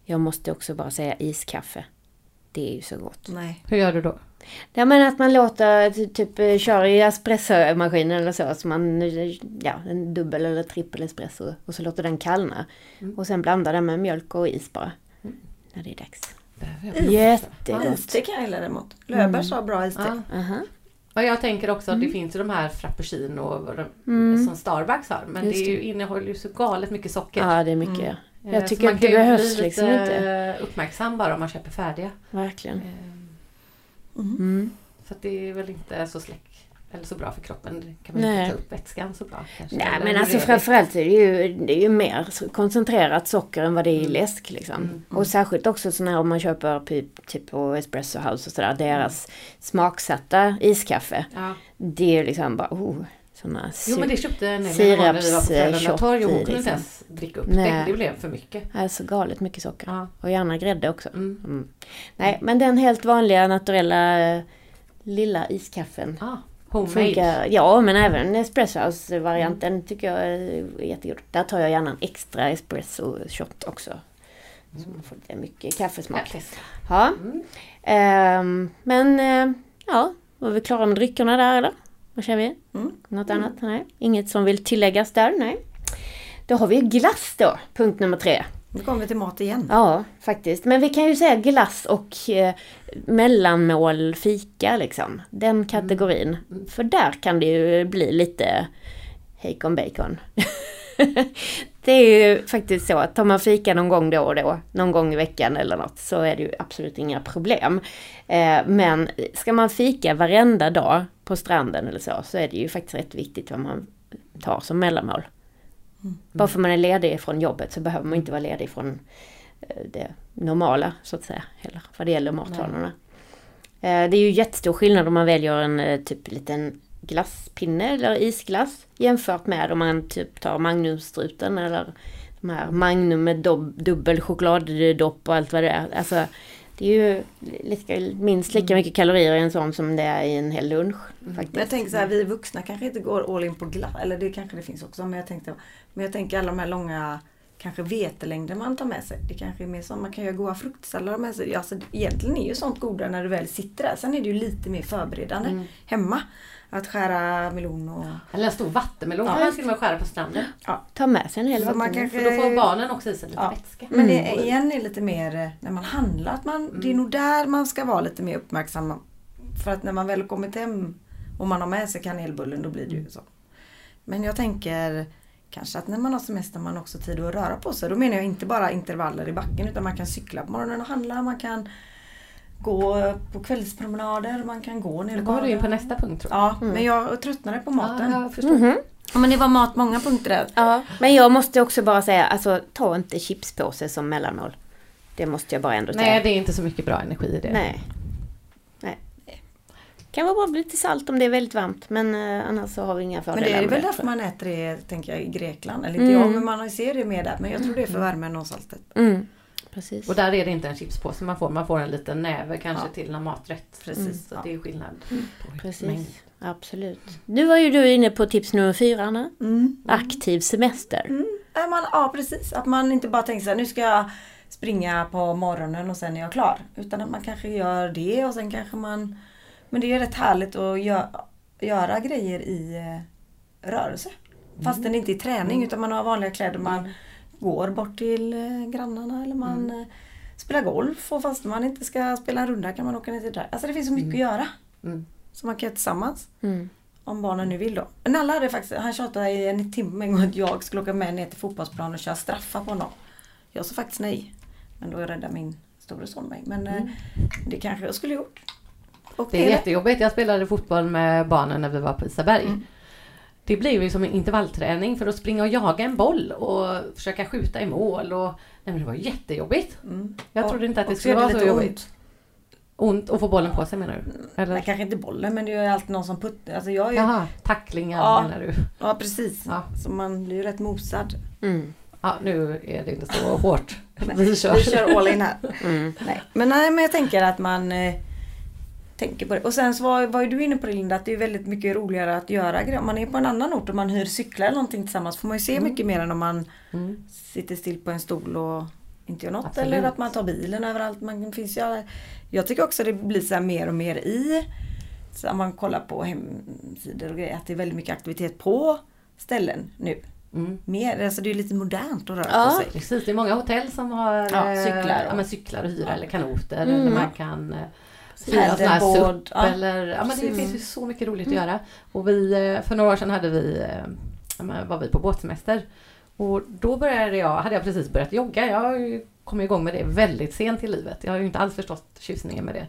S1: Jag måste också bara säga iskaffe. Det är ju så gott.
S2: Nej.
S3: Hur gör du då?
S1: Ja men att man låter ty- typ eh, köra i espressomaskinen eller så. Så man, ja en dubbel eller trippel espresso. Och så låter den kallna.
S3: Mm.
S1: Och sen blandar den med mjölk och is bara. När det är dags. Jättegott.
S2: Iste kan jag gilla däremot. Löfbergs har bra iste.
S3: Ja. Och jag tänker också att det finns ju de här frappuccino de,
S1: Mm.
S3: som Starbucks har. Men
S1: Just
S3: det är ju, innehåller ju så galet mycket socker.
S1: Ja det är mycket.
S2: Mm.
S3: Eh,
S1: Jag tycker
S3: man
S1: att
S3: kan
S1: det
S3: ju
S1: behövs
S3: bli
S1: liksom
S3: lite
S1: inte.
S3: uppmärksam bara om man köper färdiga.
S1: Verkligen.
S3: Eh,
S2: Mm.
S1: Mm.
S3: Så att det är väl inte så släck eller så bra för kroppen. Det kan man
S1: Nej.
S3: inte ta upp vätskan så bra. Kanske.
S1: Nej
S3: Eller
S1: men alltså
S3: det?
S1: framförallt är det ju, det är ju mer koncentrerat socker än vad det är i
S3: Mm.
S1: läsk liksom.
S3: Mm.
S1: Och särskilt också sådana här om man köper typ, typ på Espresso House och sådär, deras smaksatta iskaffe.
S3: Ja.
S1: Det är ju liksom bara, oh, sådana
S3: Jo men det köpte en när vi var på
S1: Siraps,
S3: föräldratorg och hon kunde inte ens dricka upp
S1: Nej.
S3: det. Det blev för mycket.
S1: är så galet mycket socker.
S3: Ja.
S1: Och gärna grädde också.
S3: Mm.
S1: Mm. Nej men den helt vanliga naturella eh, lilla iskaffen
S3: Ah, homemade.
S1: funkar. Ja men även Espresso House-varianten tycker jag är jättegod. Där tar jag gärna en extra espresso shot också. Så man får lite mycket kaffesmak.
S3: Ja.
S1: Ja.
S3: Mm.
S1: Ehm, men eh, ja, var vi klara med dryckerna där eller? Vad känner vi?
S2: Mm.
S1: Något annat? Nej. Inget som vill tilläggas där? Nej. Då har vi glass då, punkt nummer tre.
S2: Nu kommer vi till mat igen.
S1: Ja, faktiskt. Men vi kan ju säga glass och eh, mellanmål fika liksom. Den kategorin. För där kan det ju bli lite hejkon bacon. det är ju faktiskt så att tar man fika någon gång då och då, någon gång i veckan eller något, så är det ju absolut inga problem. Eh, men ska man fika varenda dag på stranden eller så, så är det ju faktiskt rätt viktigt vad man tar som mellanmål. Bara för man är ledig från jobbet så behöver man inte vara ledig från eh, det normala så att säga. Heller, vad det gäller matvanorna. Eh, Det är ju jättestor skillnad om man väljer en eh, typ liten glasspinne eller isglass jämfört med om man typ tar Magnumstruten eller de här Magnum med dubbel chokladdopp och allt vad det är. Alltså, det är ju lika, minst lika mycket kalorier i en sån som det är i en hel lunch. Faktiskt.
S2: Men jag tänker så här, vi vuxna kanske inte går all in på glass. Eller det kanske det finns också. Men jag tänkte, men jag tänker alla de här långa kanske vetelängder man tar med sig. Det kanske är mer som man kan göra goda fruktsallader med sig. Alltså, egentligen är ju sånt godare när du väl sitter där. Sen är det ju lite mer förberedande
S3: Mm.
S2: hemma. Att skära melon och...
S3: Eller en stor vattenmelon
S2: Ja.
S3: kan man till och med skära på stranden.
S1: Ta med sig en hel vattenmelon.
S2: kanske-
S3: För då får barnen också i sig lite
S2: Ja.
S3: vätska.
S2: Men det
S1: Mm.
S2: är igen är lite mer eh, när man handlar. Att man, Det är nog där man ska vara lite mer uppmärksam. För att när man väl kommit hem och man har med sig kanelbullen då blir det ju så. Men jag tänker kanske att när man har semester man har också tid att röra på sig. Då menar jag inte bara intervaller i backen utan man kan cykla på morgonen och handla. Man kan gå på kvällspromenader. Man kan gå ner och
S3: kommer du in på nästa punkt tror jag.
S2: Ja, men jag tröttnade på maten.
S3: Ja,
S2: Ja,
S3: jag förstår.
S1: Mhm.
S2: men det var mat, många punkter där.
S1: Ja, men jag måste också bara säga, alltså ta inte chipspåse som mellanmål. Det måste jag bara ändå säga.
S3: Nej, det är inte så mycket bra energi i det.
S1: Nej. Nej. Kan vara bra med lite salt om det är väldigt varmt, men eh, annars så har vi inga
S2: Men
S1: fördelar
S2: det är väl därför man äter det, tänker jag, i Grekland. Eller inte
S1: Mm.
S2: jag, men man ser det mer där. Men jag tror det är för värmen och saltet.
S1: Mm. Precis.
S3: Och där är det inte en chipspåse man får. Man får en liten näve kanske
S2: Ja.
S3: till någon maträtt.
S2: Precis,
S3: Så
S2: ja.
S3: det är skillnad på mängd.
S1: Precis. Absolut. Nu var ju du inne på tips nummer fyra, Anna.
S2: Mm.
S1: Aktiv semester.
S2: Mm. Är man, ja precis, att man inte bara tänker så här, nu ska jag springa på morgonen och sen är jag klar. Utan att man kanske gör det och sen kanske man... Men det är rätt härligt att gö göra grejer i eh, rörelse. Fastän det inte är träning utan man har vanliga kläder. Man går bort till eh, grannarna eller man eh, spelar golf och fast man inte ska spela en runda kan man åka ner till där. Alltså det finns så mycket att göra.
S3: Mm.
S2: Som man kan göra tillsammans.
S1: Mm.
S2: Om barnen nu vill då. Nalla hade faktiskt, han tjatade i en timme en gång att jag skulle åka med ner till fotbollsplanen och köra straffar på honom. Jag sa faktiskt nej. Men då räddade min store son mig. Men eh, det kanske jag skulle gjort. Och
S3: Det är jättejobbigt. Jag spelade fotboll med barnen när vi var på Isaberg.
S2: Mm.
S3: Det blev ju som en intervallträning för att springa och jaga en boll och försöka skjuta i mål. Och, nej men det var jättejobbigt.
S2: Mm.
S3: Jag
S2: Och-
S3: trodde inte att det skulle vara så
S2: lite
S3: jobbigt.
S2: ont.
S3: Ont att få bollen på sig menar du?
S2: Nej,
S3: Eller?
S2: kanske inte bollen men det är ju alltid någon som puttar. Alltså jag är ju,
S3: Jaha, tacklingar
S2: Ja.
S3: menar du?
S2: ja precis.
S3: Ja.
S2: Så man blir ju rätt mosad.
S1: Mm.
S3: Ja, nu är det inte så hårt. Vi kör.
S2: Vi kör all in här.
S1: Mm.
S2: Nej. Men, nej, men jag tänker att man eh, tänker på det. Och sen så var, var ju du inne på det Linda, att det är väldigt mycket roligare att göra grejer. Om man är på en annan ort och man hyr cyklar eller någonting tillsammans får man ju se mycket mer än om man
S3: Mm.
S2: sitter still på en stol och inte gör något.
S3: Absolut.
S2: Eller att man tar bilen överallt. Man finns ju, jag tycker också det blir så här mer och mer i, så om man kollar på hemsidor och grejer, att det är väldigt mycket aktivitet på ställen nu.
S3: Mm.
S2: Mer, alltså det är lite modernt att röra
S1: Ja.
S2: på sig.
S3: Precis, det är många hotell som har
S2: Ja,
S3: eh,
S2: cyklar och-
S3: ja, cyklar och hyra eller kanoter.
S1: Mm.
S3: Eller man kan hyra sån här
S2: Paddleboard,
S3: SUP
S2: ja.
S3: eller... Ja, men det finns ju så mycket roligt att göra. Och vi, eh, för några år sedan hade vi, eh, var vi på båtsemester. Och då började jag, hade jag precis börjat jogga. Jag kommit igång med det väldigt sent i livet. Jag har ju inte alls förstått tjusningen med det.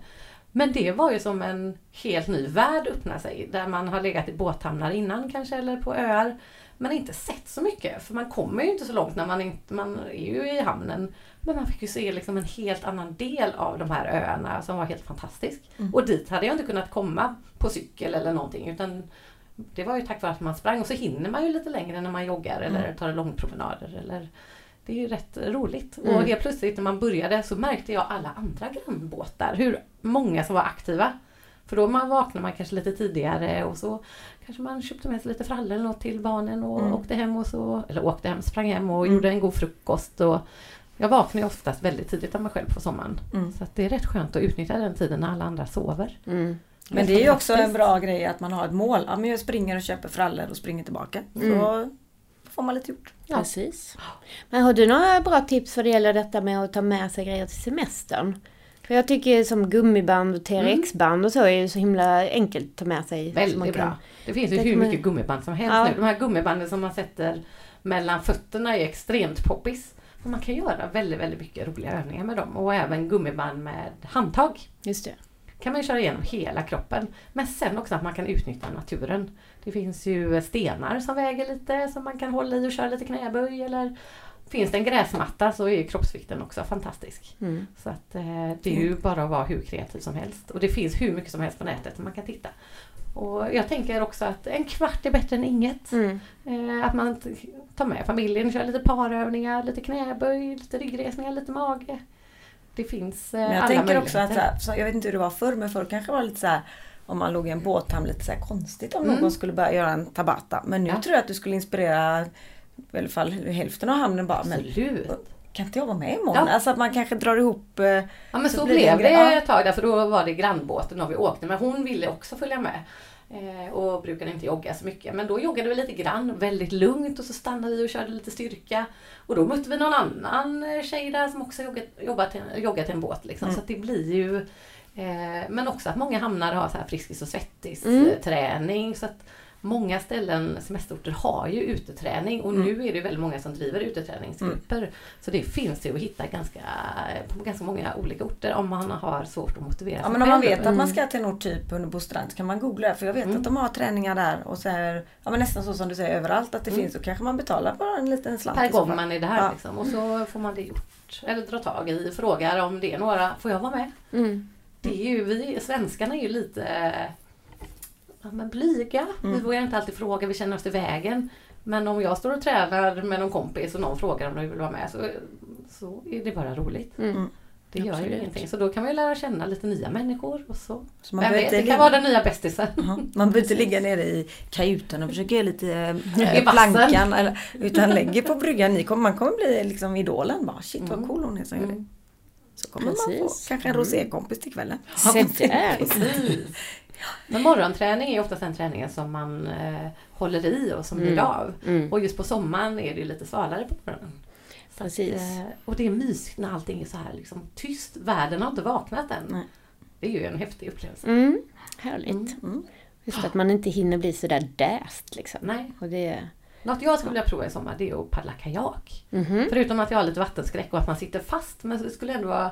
S3: Men det var ju som en helt ny värld öppna sig. Där man har legat i båthamnar innan kanske eller på öar. Men inte sett så mycket. För man kommer ju inte så långt när man inte, man är ju i hamnen. Men man fick ju se liksom en helt annan del av de här öarna som var helt fantastisk.
S2: Mm.
S3: Och dit hade jag inte kunnat komma på cykel eller någonting. Utan det var ju tack vare att man sprang. Och så hinner man ju lite längre när man joggar eller
S2: Mm.
S3: tar långpromenader. Eller, det är ju rätt roligt.
S1: Mm.
S3: Och helt plötsligt när man började så märkte jag alla andra grannbåtar. Hur många som var aktiva. För då man vaknar man kanske lite tidigare och så kanske man köpte med sig lite frallor eller något till barnen och
S2: Mm.
S3: åkte hem och så, eller åkte hem, sprang hem och
S2: Mm.
S3: gjorde en god frukost. Och jag vaknar ju oftast väldigt tidigt av mig själv på sommaren.
S2: Mm.
S3: Så att det är rätt skönt att utnyttja den tiden när alla andra sover.
S1: Mm.
S2: Men det är ju också en bra grej att man har ett mål. Ja, men jag springer och köper frallor och springer tillbaka.
S1: Mm.
S2: Så får man lite gjort.
S3: Ja.
S1: Precis. Men har du några bra tips vad det gäller detta med att ta med sig grejer till semestern? För jag tycker som gummiband och TRX-band och så är ju så himla enkelt att ta med sig.
S3: Väldigt
S1: kan-
S3: bra. Det finns ju hur mycket gummiband som helst
S1: Ja.
S3: nu. De här gummibanden som man sätter mellan fötterna är extremt poppis. Och man kan göra väldigt, väldigt mycket roliga övningar med dem. Och även gummiband med handtag.
S1: Just det.
S3: kan man ju köra igenom hela kroppen. Men sen också att man kan utnyttja naturen. Det finns ju stenar som väger lite som man kan hålla i och köra lite knäböj. Eller finns det en gräsmatta så är kroppsvikten också fantastisk.
S1: Mm.
S3: Så att eh, det är ju bara att vara hur kreativ som helst. Och det finns hur mycket som helst på nätet som man kan titta. Och jag tänker också att en kvart är bättre än inget.
S1: Mm.
S3: Eh, att man tar med familjen, kör lite parövningar, lite knäböj, lite ryggresningar, lite mage. Det finns eh,
S2: Men jag
S3: alla
S2: tänker också att, så
S3: möjligheter.
S2: jag vet inte hur det var förr, men förr kanske det var lite så här om man låg i en båthamn lite så konstigt om
S3: Mm.
S2: någon skulle börja göra en tabata. Men nu
S3: Ja.
S2: tror jag att du skulle inspirera i alla fall hälften av hamnen bara. Men
S3: Absolut.
S2: kan inte jag vara med imorgon?
S3: Ja.
S2: Alltså att man kanske drar ihop. eh,
S3: Ja men
S2: Så
S3: så,
S2: det
S3: blev det
S2: ja.
S3: ett tag där för då var det grannbåten och vi åkte men hon ville också följa med. Eh, och brukade inte jogga så mycket. Men då joggade vi lite grann, väldigt lugnt och så stannade vi och körde lite styrka. Och då mötte vi någon annan eh, tjej där som också joggat, jobbat joggat till en båt. Liksom.
S2: Mm.
S3: Så det blir ju eh, Men också att många hamnar har så här Friskis och Svettis
S1: Mm.
S3: eh, träning. Så att många ställen, semesterorter, har ju uteträning. Och
S2: Mm.
S3: nu är det väldigt många som driver uteträningsgrupper. Så det finns ju att hitta ganska, på ganska många olika orter om man har svårt att motivera
S2: Ja
S3: sig
S2: men om man vet att man ska till en ort typ Hunnebostrand så kan man googla för jag vet
S3: Mm.
S2: att de har träningar där och så här, ja men nästan så som du säger överallt att det
S3: Mm.
S2: finns så kanske man betalar bara en liten slant.
S3: Per gång man är där
S2: Ja.
S3: liksom. Och så får man det gjort. Eller dra tag i, frågar om det är några, får jag vara med?
S1: Mm.
S3: Det är ju, vi svenskarna är ju lite ja, men blyga. Vi
S2: Mm.
S3: vågar inte alltid fråga, vi känner oss i vägen. Men om jag står och tränar med någon kompis och någon frågar om de vill vara med så, så är det bara roligt.
S1: Mm.
S2: Mm.
S3: Det gör ju
S1: Absolut.
S3: ingenting. Så då kan man ju lära känna lite nya människor och så.
S2: Så man
S3: vet, det kan vara den nya bästisen.
S2: Ja, Man behöver inte ligga nere i kajuten och försöka göra lite
S3: I
S2: äh, plankan. Eller, utan lägger på bryggan. Ni kommer, man kommer bli liksom idolen. Bara, Shit vad cool hon är som gör det.
S3: Mm.
S2: Så kommer man få
S1: Precis.
S2: kanske en rosékompis till kvällen.
S1: Se där!
S3: Men morgonträning är oftast den träningen som man eh, håller i och som blir
S1: Mm.
S3: av.
S1: Mm,
S3: Och just på sommaren är det lite svalare på morgonen. Så
S1: precis.
S3: att, eh, och det är mysigt när allting är så här liksom tyst. Världen har inte vaknat än.
S2: Nej.
S3: Det är ju en häftig upplevelse.
S1: Mm, härligt.
S2: Mm.
S1: Just att man inte hinner bli sådär däst liksom.
S3: Nej.
S1: Och det...
S3: Något jag skulle vilja prova i sommar det är att paddla kajak.
S1: Mhm.
S3: Förutom att jag har lite vattenskräck och att man sitter fast. Men det skulle ändå vara.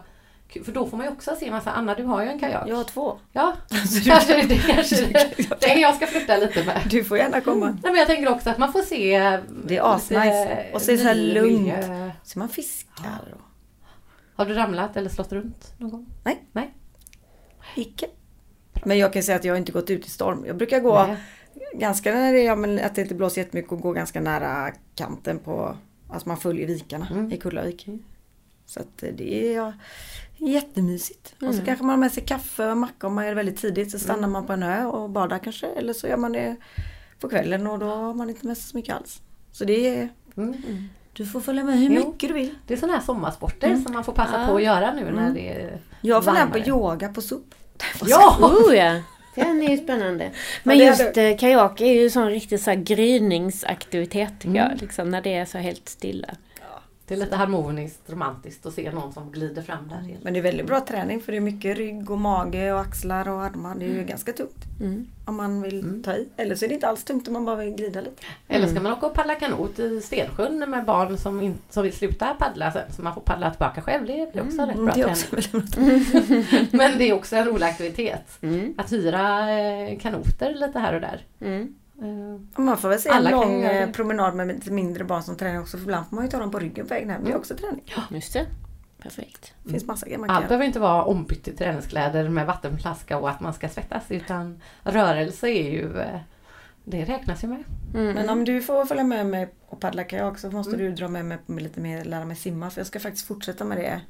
S3: För då får man ju också se massa, Anna du har ju en kajak.
S2: Jag har två.
S3: Ja,
S2: Så du,
S3: kanske det kanske det, jag ska flytta lite med.
S2: du får gärna komma.
S3: Nej, men jag tänker också att man får se
S2: Det är asnice. Och så är det så här lugnt. Så man fiskar. Och,
S3: Har du ramlat eller slått runt någon gång?
S2: icke. Men jag kan säga att jag inte gått ut i storm. Jag brukar gå
S3: Nej.
S2: ganska när det ja, men att det inte blåser jättemycket och gå ganska nära kanten på, alltså man följer vikarna
S3: Mm.
S2: i Kullavik. Så att det är ja, jättemysigt. Och så
S1: Mm.
S2: kanske man har med sig kaffe och macka om man det väldigt tidigt. Så stannar
S3: Mm.
S2: man på en ö och badar kanske. Eller så gör man det på kvällen och då har man inte med sig så mycket alls. Så det är,
S3: Mm.
S2: du får följa med hur
S3: Jo.
S2: mycket du vill.
S3: Det är sådana här sommarsporter
S2: Mm.
S3: som man får passa
S1: Ja.
S3: på att göra nu när
S2: Mm.
S3: det är
S2: Jag funderar på yoga på SUP.
S3: Ja!
S1: Oh ja! Den är ju spännande. Men
S2: är
S1: just eh, kajak är ju en sån riktig så här gryningsaktivitet tycker
S3: Mm.
S1: jag. Liksom, när det är så helt stilla.
S3: Det är lite harmoniskt, romantiskt att se någon som glider fram där.
S2: Men det är väldigt bra träning för det är mycket rygg och mage och axlar och armar. Det är
S3: Mm.
S2: ju ganska tungt
S1: Mm.
S2: om man vill ta i. Eller så är det inte alls tungt om man bara vill glida lite.
S3: Eller ska man åka och paddla kanot i Stensjön med barn som, in, som vill sluta paddla sen så man får paddla tillbaka själv. Det blir också rätt bra
S2: Mm, det är
S3: träning.
S2: också bra.
S3: Men det är också en rolig aktivitet.
S1: Mm.
S3: Att hyra eh, kanoter lite här och där. Eh,
S2: Man får väl se
S3: Alla
S2: en
S3: kan
S2: lång promenad med lite mindre barn som tränar också. För ibland får man ju ta dem på ryggen på vägen hem. Det är
S3: Mm.
S2: också träning.
S1: Just det. Perfekt.
S2: Det finns massa grejer man kan
S3: Allt behöver inte vara ombytt i träningskläder med vattenflaska och att man ska svettas utan rörelse är ju eh, det räknas ju med.
S1: Mm.
S2: Men om du får följa med mig och paddla kajak så måste
S3: Mm.
S2: du dra med mig lite mer, lära mig simma. För jag ska faktiskt fortsätta med det.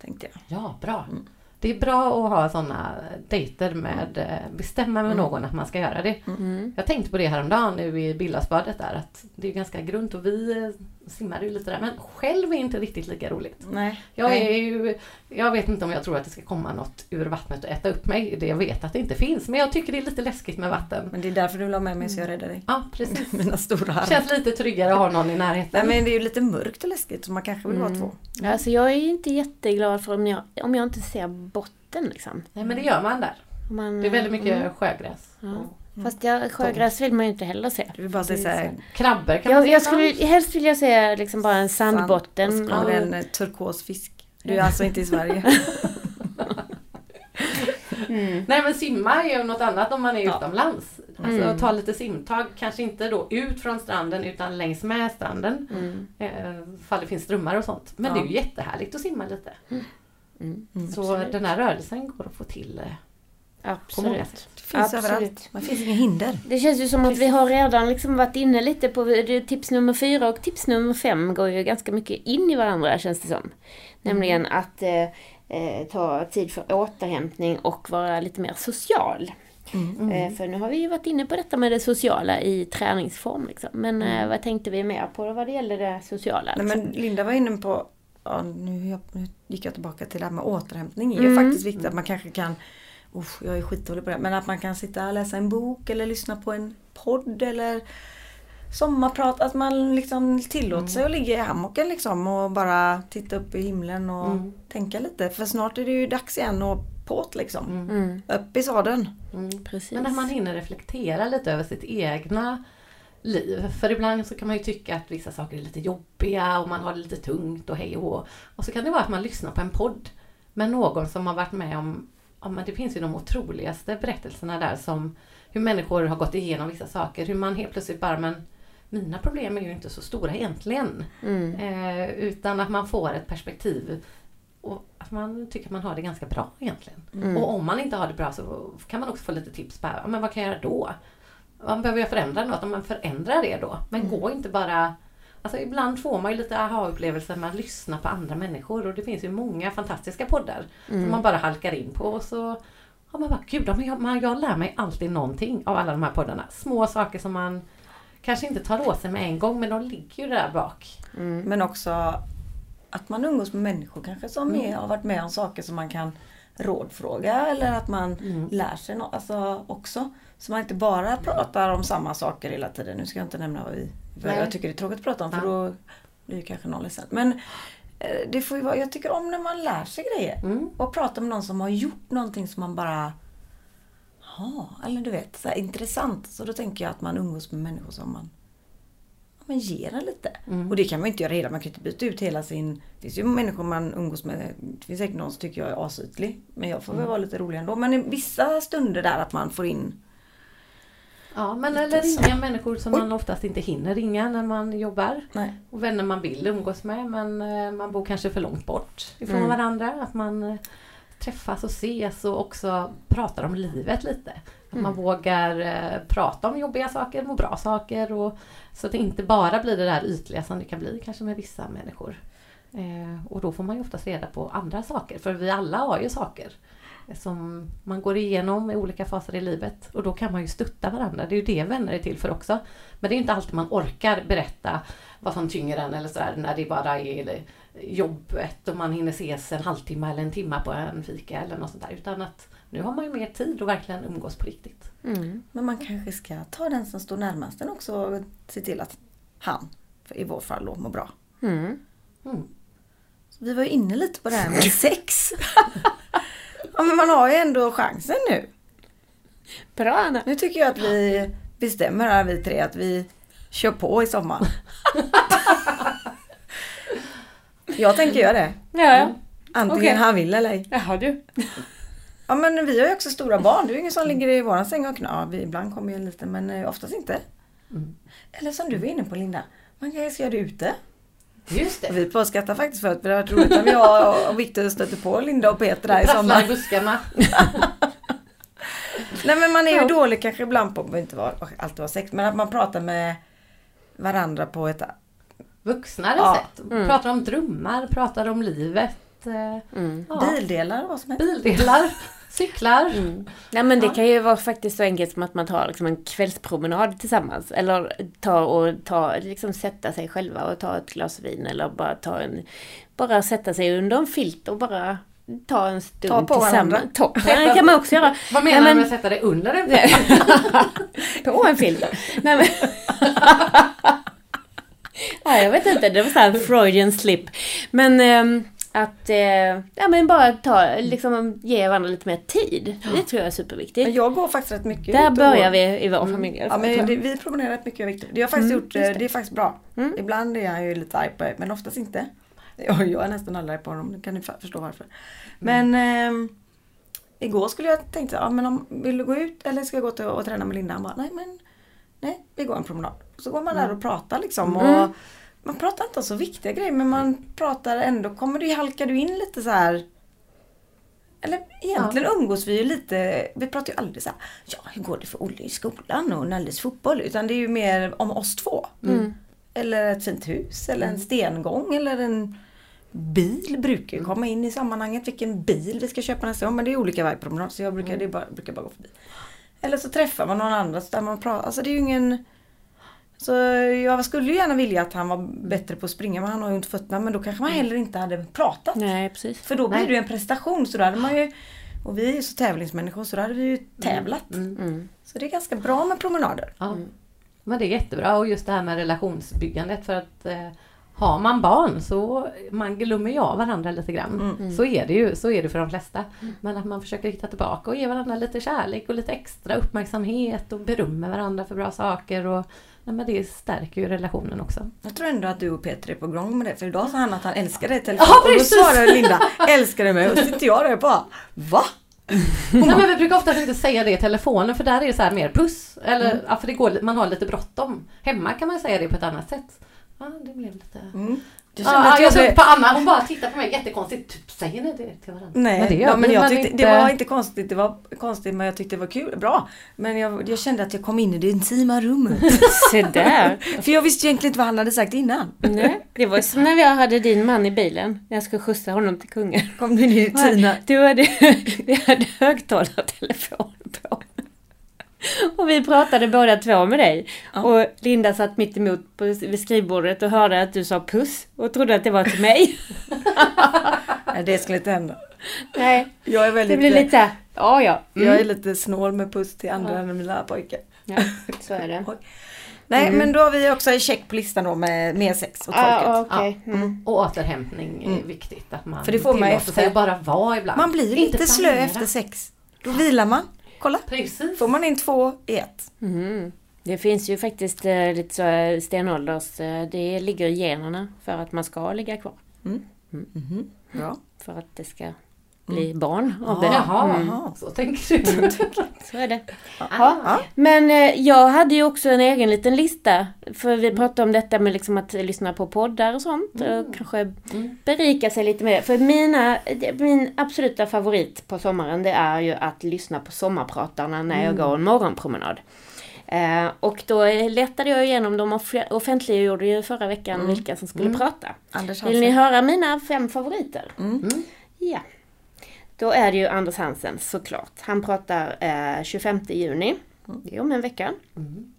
S2: Tänkte jag.
S3: Ja, bra.
S2: Mm.
S3: Det är bra att ha sådana dejter med eh, bestämma med
S2: Mm.
S3: någon att man ska göra det.
S1: Mm.
S3: Jag tänkte på det häromdagen nu i Billasbadet där att det är ganska grunt och vi eh, simmade ju lite där men själv är inte riktigt lika roligt.
S2: Nej.
S3: Jag, är ju, jag vet inte om jag tror att det ska komma något ur vattnet och äta upp mig. Det jag vet att det inte finns. Men jag tycker det är lite läskigt med vatten.
S2: Men det är därför du vill ha med mig så jag räddar dig.
S3: Ja, precis.
S2: Mina stora armar.
S3: Känns lite tryggare att ha någon i närheten.
S2: Nej men det är ju lite mörkt och läskigt så man kanske vill
S1: Mm.
S2: vara två.
S1: Alltså jag är inte jätteglad för om jag, om jag inte ser botten liksom.
S3: Nej, men det gör man där.
S1: Man,
S3: Det är väldigt mycket
S1: Mm.
S3: sjögräs.
S1: Ja.
S3: Och
S1: Fast jag, sjögräs vill man ju inte heller se.
S2: Du vill bara säga såhär.
S3: Krabbor kan man
S1: Jag,
S3: se
S1: jag skulle helst vilja se liksom bara en sandbotten.
S2: Och så kommer
S1: och-
S2: det en eh, turkosfisk. Du är alltså inte i Sverige.
S1: Mm.
S3: Nej men simma är ju något annat om man är
S2: Ja.
S3: utomlands. Alltså
S1: Mm.
S3: ta lite simtag, kanske inte då ut från stranden utan längs med stranden.
S1: Mm.
S3: Eh, fall det finns strömmar och sånt. Men
S2: Ja.
S3: det är ju jättehärligt att simma lite.
S1: Mm.
S2: Mm.
S3: Så
S1: Absolut.
S3: den här rörelsen går att få till eh, på många
S1: Absolut.
S3: sätt.
S2: Finns
S1: Absolut.
S2: överallt. Det finns inga hinder.
S1: Det känns ju som att vi har redan liksom varit inne lite på tips nummer fyra och tips nummer fem går ju ganska mycket in i varandra känns det som. Nämligen att eh, eh, ta tid för återhämtning och vara lite mer social.
S2: Mm.
S1: Eh, för nu har vi ju varit inne på detta med det sociala i träningsform. Liksom. Men eh, vad tänkte vi mer på vad det gäller det sociala?
S2: Nej,
S1: Liksom?
S2: men Linda var inne på, ja, nu, jag, nu gick jag tillbaka till det här med återhämtning. Det är
S1: Mm.
S2: faktiskt viktigt att man kanske kan, usch, jag är skitdålig på det, men att man kan sitta och läsa en bok eller lyssna på en podd eller sommarprat. Att man liksom tillåter sig att ligga i hammocken liksom och bara titta upp i himlen och
S3: Mm.
S2: tänka lite. För snart är det ju dags igen och påt liksom.
S3: Mm.
S1: Mm,
S2: Upp i sadeln.
S3: Mm. Men att man hinner reflektera lite över sitt egna liv. För ibland så kan man ju tycka att vissa saker är lite jobbiga och man har det lite tungt och hej och. Och så kan det vara att man lyssnar på en podd med någon som har varit med om, ja men det finns ju de otroligaste berättelserna där som hur människor har gått igenom vissa saker, hur man helt plötsligt bara men mina problem är ju inte så stora egentligen.
S1: Mm.
S3: Eh, utan att man får ett perspektiv och att man tycker att man har det ganska bra egentligen.
S1: Mm.
S3: Och om man inte har det bra så kan man också få lite tips på men vad kan jag göra då? Vad behöver jag förändra något? Om man förändrar det då. Men
S1: Mm.
S3: gå inte bara... Alltså ibland får man ju lite aha-upplevelser med att lyssna på andra människor och det finns ju många fantastiska poddar som man bara halkar in på och så har man bara, gud, jag, man, jag lär mig alltid någonting av alla de här poddarna. Små saker som man kanske inte tar åt sig med en gång men de ligger ju där bak.
S2: Men också att man umgås med människor kanske som
S3: Mm.
S2: är, har varit med om saker som man kan rådfråga eller att man
S3: Mm.
S2: lär sig något alltså, också. Så man inte bara pratar om samma saker hela tiden. Nu ska jag inte nämna vad vi
S3: Nej.
S2: jag tycker det är tråkigt att prata om för
S3: Ja.
S2: då blir kanske någon ledsen. Men eh, det får vara, jag tycker om när man lär sig grejer.
S3: Mm.
S2: Och pratar med någon som har gjort någonting som man bara Ja, eller du vet, så intressant. Så då tänker jag att man umgås med människor som man men ger en lite.
S3: Mm.
S2: Och det kan man inte göra hela, man kan inte byta ut hela sin... Det finns ju människor man umgås med, det finns säkert någon som tycker jag är asytlig. Men jag får
S3: Mm.
S2: väl vara lite rolig ändå. Men i vissa stunder där att man får in...
S3: Ja, men eller ringa människor som man oftast inte hinner ringa när man jobbar.
S2: Nej.
S3: Och vänner man vill umgås med men eh, man bor kanske för långt bort ifrån
S1: Mm.
S3: varandra. Att man eh, träffas och ses och också pratar om livet lite. Att man vågar eh, prata om jobbiga saker, må bra saker. Och, så att det inte bara blir det där ytliga som det kan bli kanske med vissa människor. Eh, och då får man ju oftast reda på andra saker. För vi alla har ju saker som man går igenom i olika faser i livet. Och då kan man ju stötta varandra. Det är ju det vänner är till för också. Men det är inte alltid man orkar berätta vad som tynger en eller sådär när det bara är jobbet och man hinner ses en halvtimme eller en timme på en fika eller något sånt där. Utan att nu har man ju mer tid och verkligen umgås på riktigt.
S1: Mm.
S2: Men man kanske ska ta den som står närmast en också och se till att han, i vårt fall då, mår bra.
S1: Mm.
S3: Mm.
S2: Vi var ju inne lite på det här med sex. Ja, men man har ju ändå chansen nu.
S1: Bra Anna!
S2: Nu tycker jag att vi bestämmer här vi tre att vi kör på i sommar. jag tänker göra det.
S1: Ja, ja.
S2: Antingen
S1: Okej.
S2: han vill eller ej.
S1: Jaha du.
S2: Ja men vi har ju också stora barn. Det är ju ingen som ligger i våran säng och vi ibland kommer ju lite men eh, oftast inte.
S3: Mm.
S2: Eller som du var inne på Linda. Man kanske ska göra det ute.
S3: Just det!
S2: Vi påskattar faktiskt för att det har varit roligt när vi har och Viktor stöter på Linda och Peter där i sommar.
S3: i buskarna.
S2: Nej men man är ju
S1: Ja.
S2: dålig kanske ibland på, inte vara, alltid vara sex, men att man pratar med varandra på ett...
S3: Vuxnare
S2: Ja.
S3: sätt.
S1: Mm.
S3: Pratar om drömmar, pratar om livet. eh,
S1: Mm.
S3: Ja.
S2: Bildelar och vad som helst.
S3: Bildelar, cyklar.
S1: Mm. Nej men det
S3: Ja.
S1: kan ju vara faktiskt så enkelt som att man tar liksom en kvällspromenad tillsammans. Eller ta och ta, liksom sätta sig själva och ta ett glas vin eller bara ta en... Bara sätta sig under en filt och bara ta en stund
S2: Ta på
S1: tillsammans. Ta på varandra kan man också göra.
S3: Vad menar
S1: Nej,
S3: du
S1: men-
S3: med att sätta dig under en
S1: Nej. på en filt. Nej men... ja, jag vet inte, det var så här en Freudian slip. Men ehm, att eh, ja, men bara ta, liksom, ge varandra lite mer tid. Det tror jag är superviktigt.
S2: Men jag går faktiskt rätt mycket
S1: Där
S2: ut och
S1: börjar vi i vår familj. i alla
S2: Ja men det, vi promenerar rätt mycket och Viktor. Det har faktiskt
S1: Mm,
S2: gjort, eh,
S1: det.
S2: det är faktiskt bra.
S1: Mm.
S2: Ibland är han ju lite arg på det, men oftast inte. Jag, jag är nästan aldrig arg på honom, kan ni förstå varför. Men ehm, igår skulle jag här, ja, men om, vill du gå ut eller ska jag gå till och träna med Linda? Han bara, nej men nej, vi går en promenad. Så går man där och pratar liksom. Och
S1: Mm.
S2: Man pratar inte om så viktiga grejer men man pratar ändå, kommer du, halkar du in lite så här eller egentligen umgås vi ju lite, vi pratar ju aldrig så här, ja hur går det för Olle i skolan och Nalles fotboll? Utan det är ju mer om oss två.
S1: Mm.
S2: Eller ett fint hus eller en stengång eller en bil brukar ju komma in i sammanhanget. Vilken bil vi ska köpa nästa gång. Men det är olika varje promenad så jag brukar, det bara, brukar bara gå förbi. Eller så träffar man någon annan så där man pratar. Alltså det är ju ingen... Så jag skulle gärna vilja att han var bättre på att springa men han har ju inte fötterna. Men då kanske man heller inte hade pratat.
S1: Nej, precis.
S2: För då blir
S3: Nej.
S2: det ju en prestation. Så då hade man ju... Och vi är ju så tävlingsmänniskor så då hade vi ju tävlat.
S3: Mm.
S1: Mm.
S2: Så det är ganska bra med promenader.
S3: Ja. Men det är jättebra och just det här med relationsbyggandet för att eh, har man barn så man glömmer ju av varandra lite grann.
S2: Mm.
S3: Så är det ju, så är det för de flesta. Men att man försöker hitta tillbaka och ge varandra lite kärlek och lite extra uppmärksamhet och berömmer varandra för bra saker. Och, nej, men det stärker ju relationen också.
S2: Jag tror ändå att du och Peter är på gång med det. För idag sa han att han älskar dig i telefon.
S3: Ja,
S2: och då svarade Linda, älskar du mig? Och så sitter jag där och bara, va?
S3: Nej, men vi brukar ofta inte säga det i telefonen för där är det så här mer puss. Eller,
S2: Mm.
S3: ja, för det går, man har lite bråttom. Hemma kan man säga det på ett annat sätt. Ja, det blev lite...
S2: Mm. Jag kände att
S3: jag
S2: jag
S3: såg
S2: blev...
S3: på Anna, hon bara tittar på mig jättekonstigt. Typ, säger ni det till varandra?
S2: Nej,
S3: men det
S2: ja, men jag tyckte,
S3: inte-
S2: det var inte konstigt. Det var konstigt men jag tyckte det var kul. Bra. Men jag, jag kände att jag kom in i det intima rummet.
S1: Se där.
S2: För jag visste egentligen inte vad han hade sagt innan.
S1: Nej, det var som när jag hade din man i bilen. När jag skulle skjutsa honom till kungen.
S2: Kom du in i Tina.
S1: Du hade, vi hade högtalartelefon på. Och vi pratade båda två med dig.
S2: Ja.
S1: Och Linda satt mitt emot på, vid skrivbordet och hörde att du sa puss. Och trodde att det var till mig.
S2: Nej, det skulle inte hända.
S1: Nej,
S2: Jag är
S1: det
S2: väldigt...
S1: blev lite såhär, ja ja. Mm.
S2: Jag är lite snål med puss till andra än mina pojkar.
S1: ja. Så är det.
S2: Nej
S1: Mm.
S2: men då har vi också en check på listan då med mer sex och
S1: Ah,
S2: folket.
S1: okej. Mm.
S3: Och återhämtning är viktigt. Att man
S2: För det får man efter.
S3: sig att bara vara ibland.
S2: Man blir
S3: Inte
S2: lite slö efter sex. Då vilar man. Kolla.
S3: Precis.
S2: Får man in två i ett.
S1: Mm. Det finns ju faktiskt eh, lite så här stenålders, eh, det ligger i generna för att man ska ligga kvar.
S2: Mhm. Bra.
S1: För att det ska bli barn av
S2: Ah.
S1: det.
S3: Jaha,
S2: Mm.
S3: så tänker du.
S1: Så är det.
S3: Ah.
S2: Ja.
S1: Men eh, jag hade ju också en egen liten lista. För vi pratade om detta med liksom att lyssna på poddar och sånt. Och kanske
S3: Mm.
S1: berika sig lite med det. För mina, min absoluta favorit på sommaren det är ju att lyssna på sommarpratarna när jag går en morgonpromenad. Eh, och då letade jag igenom, de off- offentliggjorde ju förra veckan vilka som skulle prata.
S2: Anders
S1: Vill ni höra mina fem favoriter?
S2: Mm.
S1: Ja. Då är det ju Anders Hansen såklart. Han pratar eh, 25 juni. Det är om en vecka.
S3: Mm.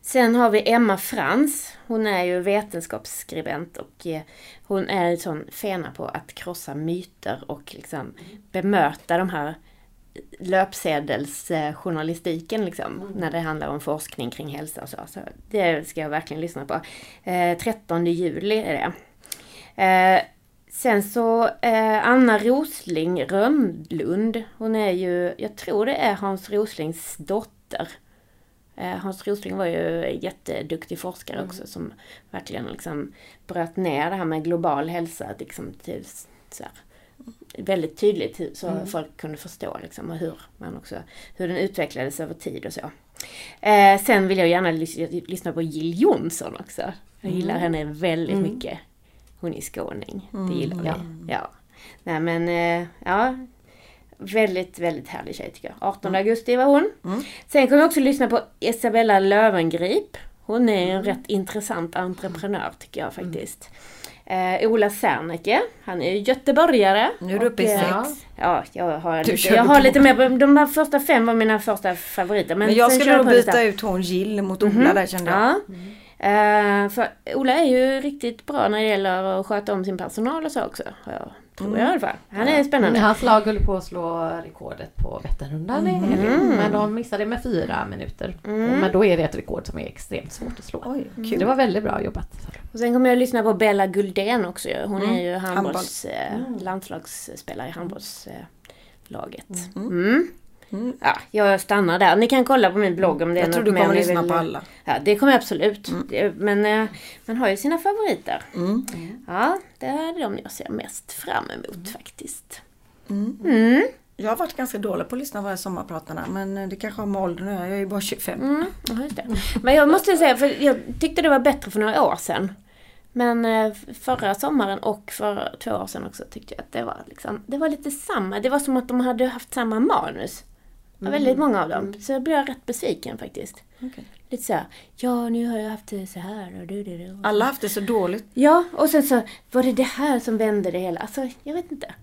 S1: Sen har vi Emma Frans. Hon är ju vetenskapsskribent och eh, hon är en sån fena på att krossa myter och liksom bemöta de här löpsedelsjournalistiken liksom, när det handlar om forskning kring hälsa och så. så det ska jag verkligen lyssna på. Eh, 13 juli är det. Eh, sen så eh, Anna Rosling Rönnlund. Hon är ju, jag tror det är Hans Roslings dotter. Eh, Hans Rosling var ju en jätteduktig forskare också som verkligen liksom bröt ner det här med global hälsa liksom till så här, väldigt tydligt så folk kunde förstå liksom, och hur, man också, hur den utvecklades över tid och så. Eh, sen vill jag gärna lys- lyssna på Jill Johnson också. Jag gillar henne väldigt mycket. Hon är skåning, det gillar vi.
S3: ja.
S1: Ja. Nej men, eh, ja. Väldigt, väldigt härlig tjej tycker jag. 18 augusti var hon. Sen kommer jag också lyssna på Isabella Lövengrip. Hon är en rätt intressant entreprenör tycker jag faktiskt. Eh, Ola Serneke, han är göteborgare.
S2: Nu är du uppe i
S1: eh,
S2: sex.
S1: Ja, jag har
S2: Du
S1: lite, jag har lite mer, de här första fem var mina första favoriter. Men,
S2: Men jag skulle nog byta ut hon Jill mot Ola där kände jag.
S1: Ja. Eh, för Ola är ju riktigt bra när det gäller att sköta om sin personal och så också. Ja, tror jag i alla fall. Han är spännande.
S3: Hans lag höll på att slå rekordet på Vätternrundan i helgen. Men de missade med fyra minuter. Men då är det ett rekord som är extremt svårt att slå.
S2: Oj, kul.
S3: det var väldigt bra jobbat.
S1: Och sen kommer jag att lyssna på Bella Guldén också. Hon är ju
S2: Handboll.
S1: handbolls, eh, landslagsspelare i handbollslaget. Mm.
S2: Mm.
S1: Ja, jag stannar där. Ni kan kolla på min blogg om det är
S2: Jag tror
S1: något
S2: du
S1: mer
S2: kommer lyssna
S1: vill-
S2: på alla.
S1: Ja, det kommer jag absolut. Det, men eh, man har ju sina favoriter.
S2: Mm.
S1: Ja, det är de jag ser mest fram emot faktiskt.
S2: Mm.
S1: Mm.
S2: Jag har varit ganska dålig på att lyssna på de här sommarpratarna men det kanske har med åldern att göra. Jag är ju bara 25.
S1: Mm. Men jag måste säga, för jag tyckte det var bättre för några år sedan. Men eh, förra sommaren och för två år sedan också tyckte jag att det var, liksom, det var lite samma. Det var som att de hade haft samma manus. Det var Väldigt många av dem. Så jag blev rätt besviken faktiskt.
S2: Okej.
S1: Lite så här, ja nu har jag haft det så här och du, du, du.
S2: Alla har haft det så dåligt.
S1: Ja, och sen så var det det här som vände det hela. Alltså, jag vet inte.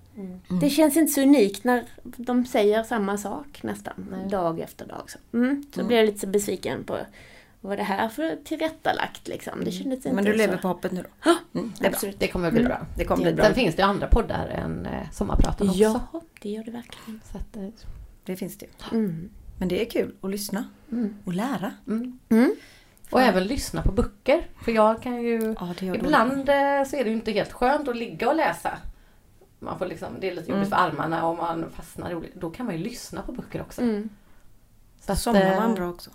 S1: Det känns inte så unikt när de säger samma sak nästan, dag efter dag. Så, mm, så blev jag lite så besviken på vad var det här för tillrättalagt liksom. Det kändes inte
S2: Men du lever
S1: så.
S2: på hoppet nu då?
S1: Ja,
S2: Mm, det
S1: absolut.
S3: Det kommer bli bra.
S2: Det kommer bli bra.
S3: Sen finns det ju andra poddar än eh, Sommarpraten också.
S1: Ja, det gör det verkligen.
S3: Så att, eh,
S2: Det finns det ju.
S1: Mm.
S2: Men det är kul att lyssna och lära.
S3: mm.
S1: Mm.
S3: Och även lyssna på böcker. För jag kan ju...
S2: Ja, det.
S3: Ibland eh, så är det ju inte helt skönt att ligga och läsa. Man får liksom, det är lite jobbigt för armarna och man fastnar i olika... Då kan man ju lyssna på böcker också.
S1: Mm.
S3: Så att,
S2: Somnar
S3: eh,
S2: man bra också.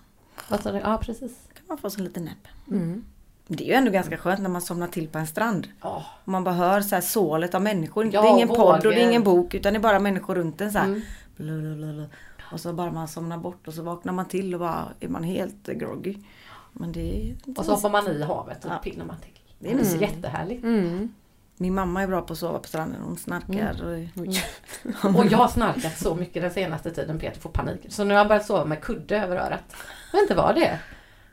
S3: Vad sa du? Ja, precis.
S2: kan man få sig en liten näpp.
S1: Mm.
S2: Det är ju ändå ganska skönt när man somnar till på en strand. Och man bara hör så här sålet av människor.
S3: Ja,
S2: det är ingen
S3: vågor.
S2: podd och det är ingen bok utan det är bara människor runt en så här.
S3: Mm.
S2: Blablabla. Och så bara man somnar bort och så vaknar man till och bara är man helt groggy. Men det är
S3: Och så hoppar man i havet och
S2: Ja.
S3: pinnar man till.
S2: Det är mysigt.
S3: jättehärligt.
S1: Mm.
S2: Min mamma är bra på att sova på stranden. Hon snarkar. Och...
S3: Och jag har snarkat så mycket den senaste tiden Peter får panik. Så nu har jag börjat sova med kudde över örat. Jag vet inte vad det är.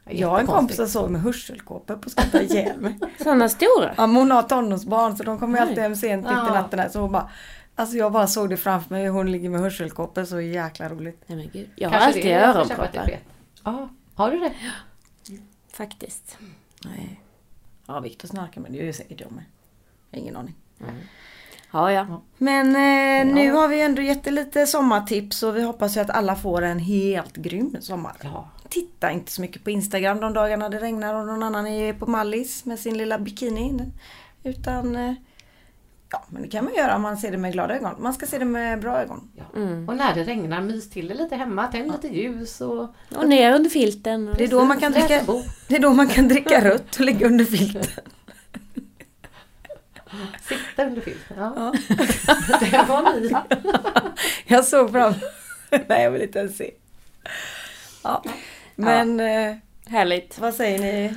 S2: Jag har en kompis som sover med hörselkåpor på att skratta ihjäl mig.
S1: Sådana stora.
S2: Ja, men hon har tonårsbarn så de kommer alltid hem sent mitt i
S3: Ja.
S2: natten. Där, så hon bara, alltså jag bara såg det framför mig. Hon ligger med hörselkåpor. Så jäkla roligt.
S1: Nej men gud. Jag har
S3: Kanske
S1: alltid öronproppar.
S3: Ja, har du det?
S1: Faktiskt.
S2: Nej. Ja, Viktor snarkar men det gör ju säkert jag med. Jag har ingen aning.
S1: Ja, ja.
S2: Men eh, nu har vi ändå gett lite sommartips och vi hoppas ju att alla får en helt grym sommar.
S3: Ja.
S2: Titta inte så mycket på Instagram de dagarna det regnar och någon annan är på Mallis med sin lilla bikini. Utan eh, Ja, men det kan man göra om man ser det med glada ögon. Man ska se det med bra ögon.
S3: Ja.
S1: Mm.
S3: Och när det regnar, mys till det lite hemma, tänd lite ljus och
S1: Och ner under filten. Och
S2: Det är då man kan dricka, det är då man kan dricka rött och ligga under filten.
S3: Sitta under filten. Ja.
S2: Ja.
S3: det var ni.
S2: Jag såg fram Nej, jag vill inte ens se. Ja. Men eh,
S1: Härligt.
S2: vad säger ni?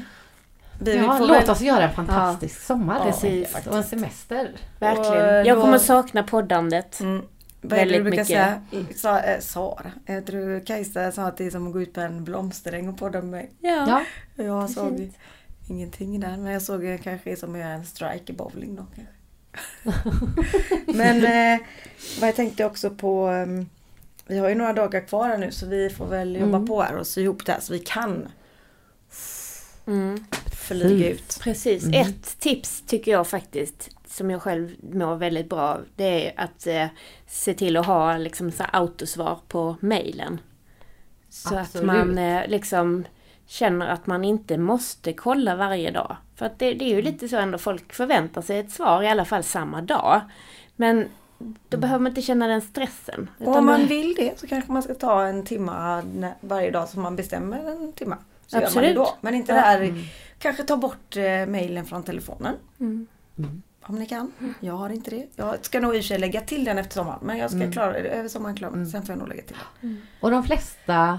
S2: Vi
S3: Ja,
S2: får
S3: låt
S2: väl-
S3: oss göra en fantastisk sommar.
S2: Ja,
S3: enkelt.
S2: faktiskt.
S3: Och en semester.
S1: Verkligen.
S2: Och
S1: Jag kommer sakna poddandet.
S2: Mm. Vad är det du
S1: Väldigt
S2: brukar
S1: mycket.
S2: säga? Sa, eh, Sara, jag tror Kajsa sa att det är som att gå ut på en blomsteräng och podda med mig.
S1: Ja.
S3: Ja,
S2: Jag
S1: Det
S2: såg
S1: fint.
S2: ingenting där men jag såg eh, kanske som att göra en strike i bowling då men eh, vad jag tänkte också på ehm, Vi har ju några dagar kvar här nu så vi får väl jobba
S1: Mm.
S2: på här och sy ihop det här så vi kan
S1: Mm.
S2: flyga ut.
S1: Precis.
S3: Mm.
S1: Ett tips tycker jag faktiskt, som jag själv mår väldigt bra av, det är att eh, se till att ha liksom, så autosvar på mejlen. Så
S3: Absolut.
S1: att man eh, liksom känner att man inte måste kolla varje dag. För att det, det är ju lite så ändå, folk förväntar sig ett svar i alla fall samma dag. Men då behöver man inte känna den stressen.
S2: Om man vill det så kanske man ska ta en timma när- varje dag som man bestämmer en timma. Så gör man
S1: Absolut.
S2: det då. Men inte
S1: Ja.
S2: det här, kanske ta bort eh, mejlen från telefonen.
S1: Mm.
S2: Om ni kan. Jag har inte det. Jag ska nog i och för sig lägga till den efter sommaren. Men jag ska klara det över sommaren. Klara.
S3: Mm.
S2: Sen får jag nog lägga till den.
S3: Och de flesta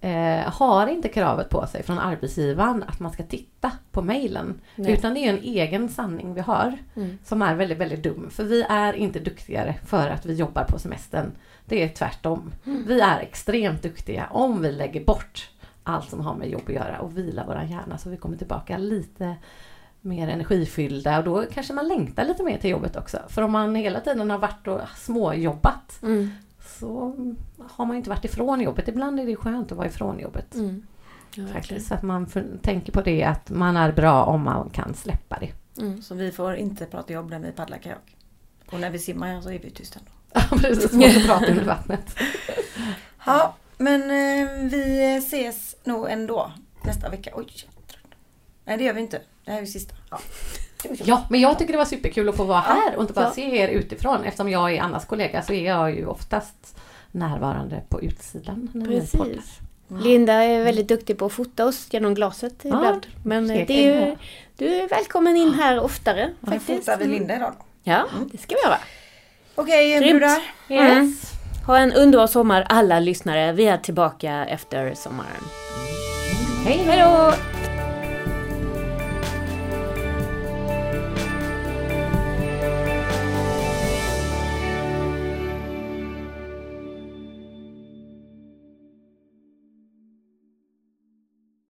S3: eh, har inte kravet på sig från arbetsgivaren att man ska titta på mejlen. Utan det är en egen sanning vi har
S1: Mm.
S3: som är väldigt, väldigt dum. För vi är inte duktigare för att vi jobbar på semestern. Det är tvärtom. Vi är extremt duktiga om vi lägger bort allt som har med jobb att göra och vilar våran hjärna så vi kommer tillbaka lite mer energifyllda och då kanske man längtar lite mer till jobbet också. För om man hela tiden har varit och småjobbat
S1: Mm.
S3: så har man inte varit ifrån jobbet. Ibland är det skönt att vara ifrån jobbet.
S1: Mm. Ja.
S3: Faktiskt, så att man för, tänker på det att man är bra om man kan släppa det.
S1: Mm.
S2: Så vi får inte prata jobb när vi paddlar kajak. Och när vi simmar så är vi tysta ändå.
S3: Ja, precis. Man får prata under vattnet.
S2: Ja, men eh, vi ses nog ändå nästa vecka. Oj. Nej det gör vi inte. Det här är ju sista. Ja.
S3: Ja, men jag tycker det var superkul att få vara här och inte bara
S1: Ja.
S3: se er utifrån. Eftersom jag är Annas kollega så är jag ju oftast närvarande på utsidan. När
S1: Precis. Linda är väldigt duktig på att fota oss genom glaset ibland. Men eh, det är ju, du är välkommen in här oftare
S2: Då
S1: faktiskt.
S2: fotar vi Linda idag då.
S1: Ja, det ska vi göra.
S2: Okej
S1: Grymt.
S2: brudar.
S1: Mm. Ha en underbar sommar alla lyssnare. Vi är tillbaka efter sommaren.
S3: Hej
S1: Hej då!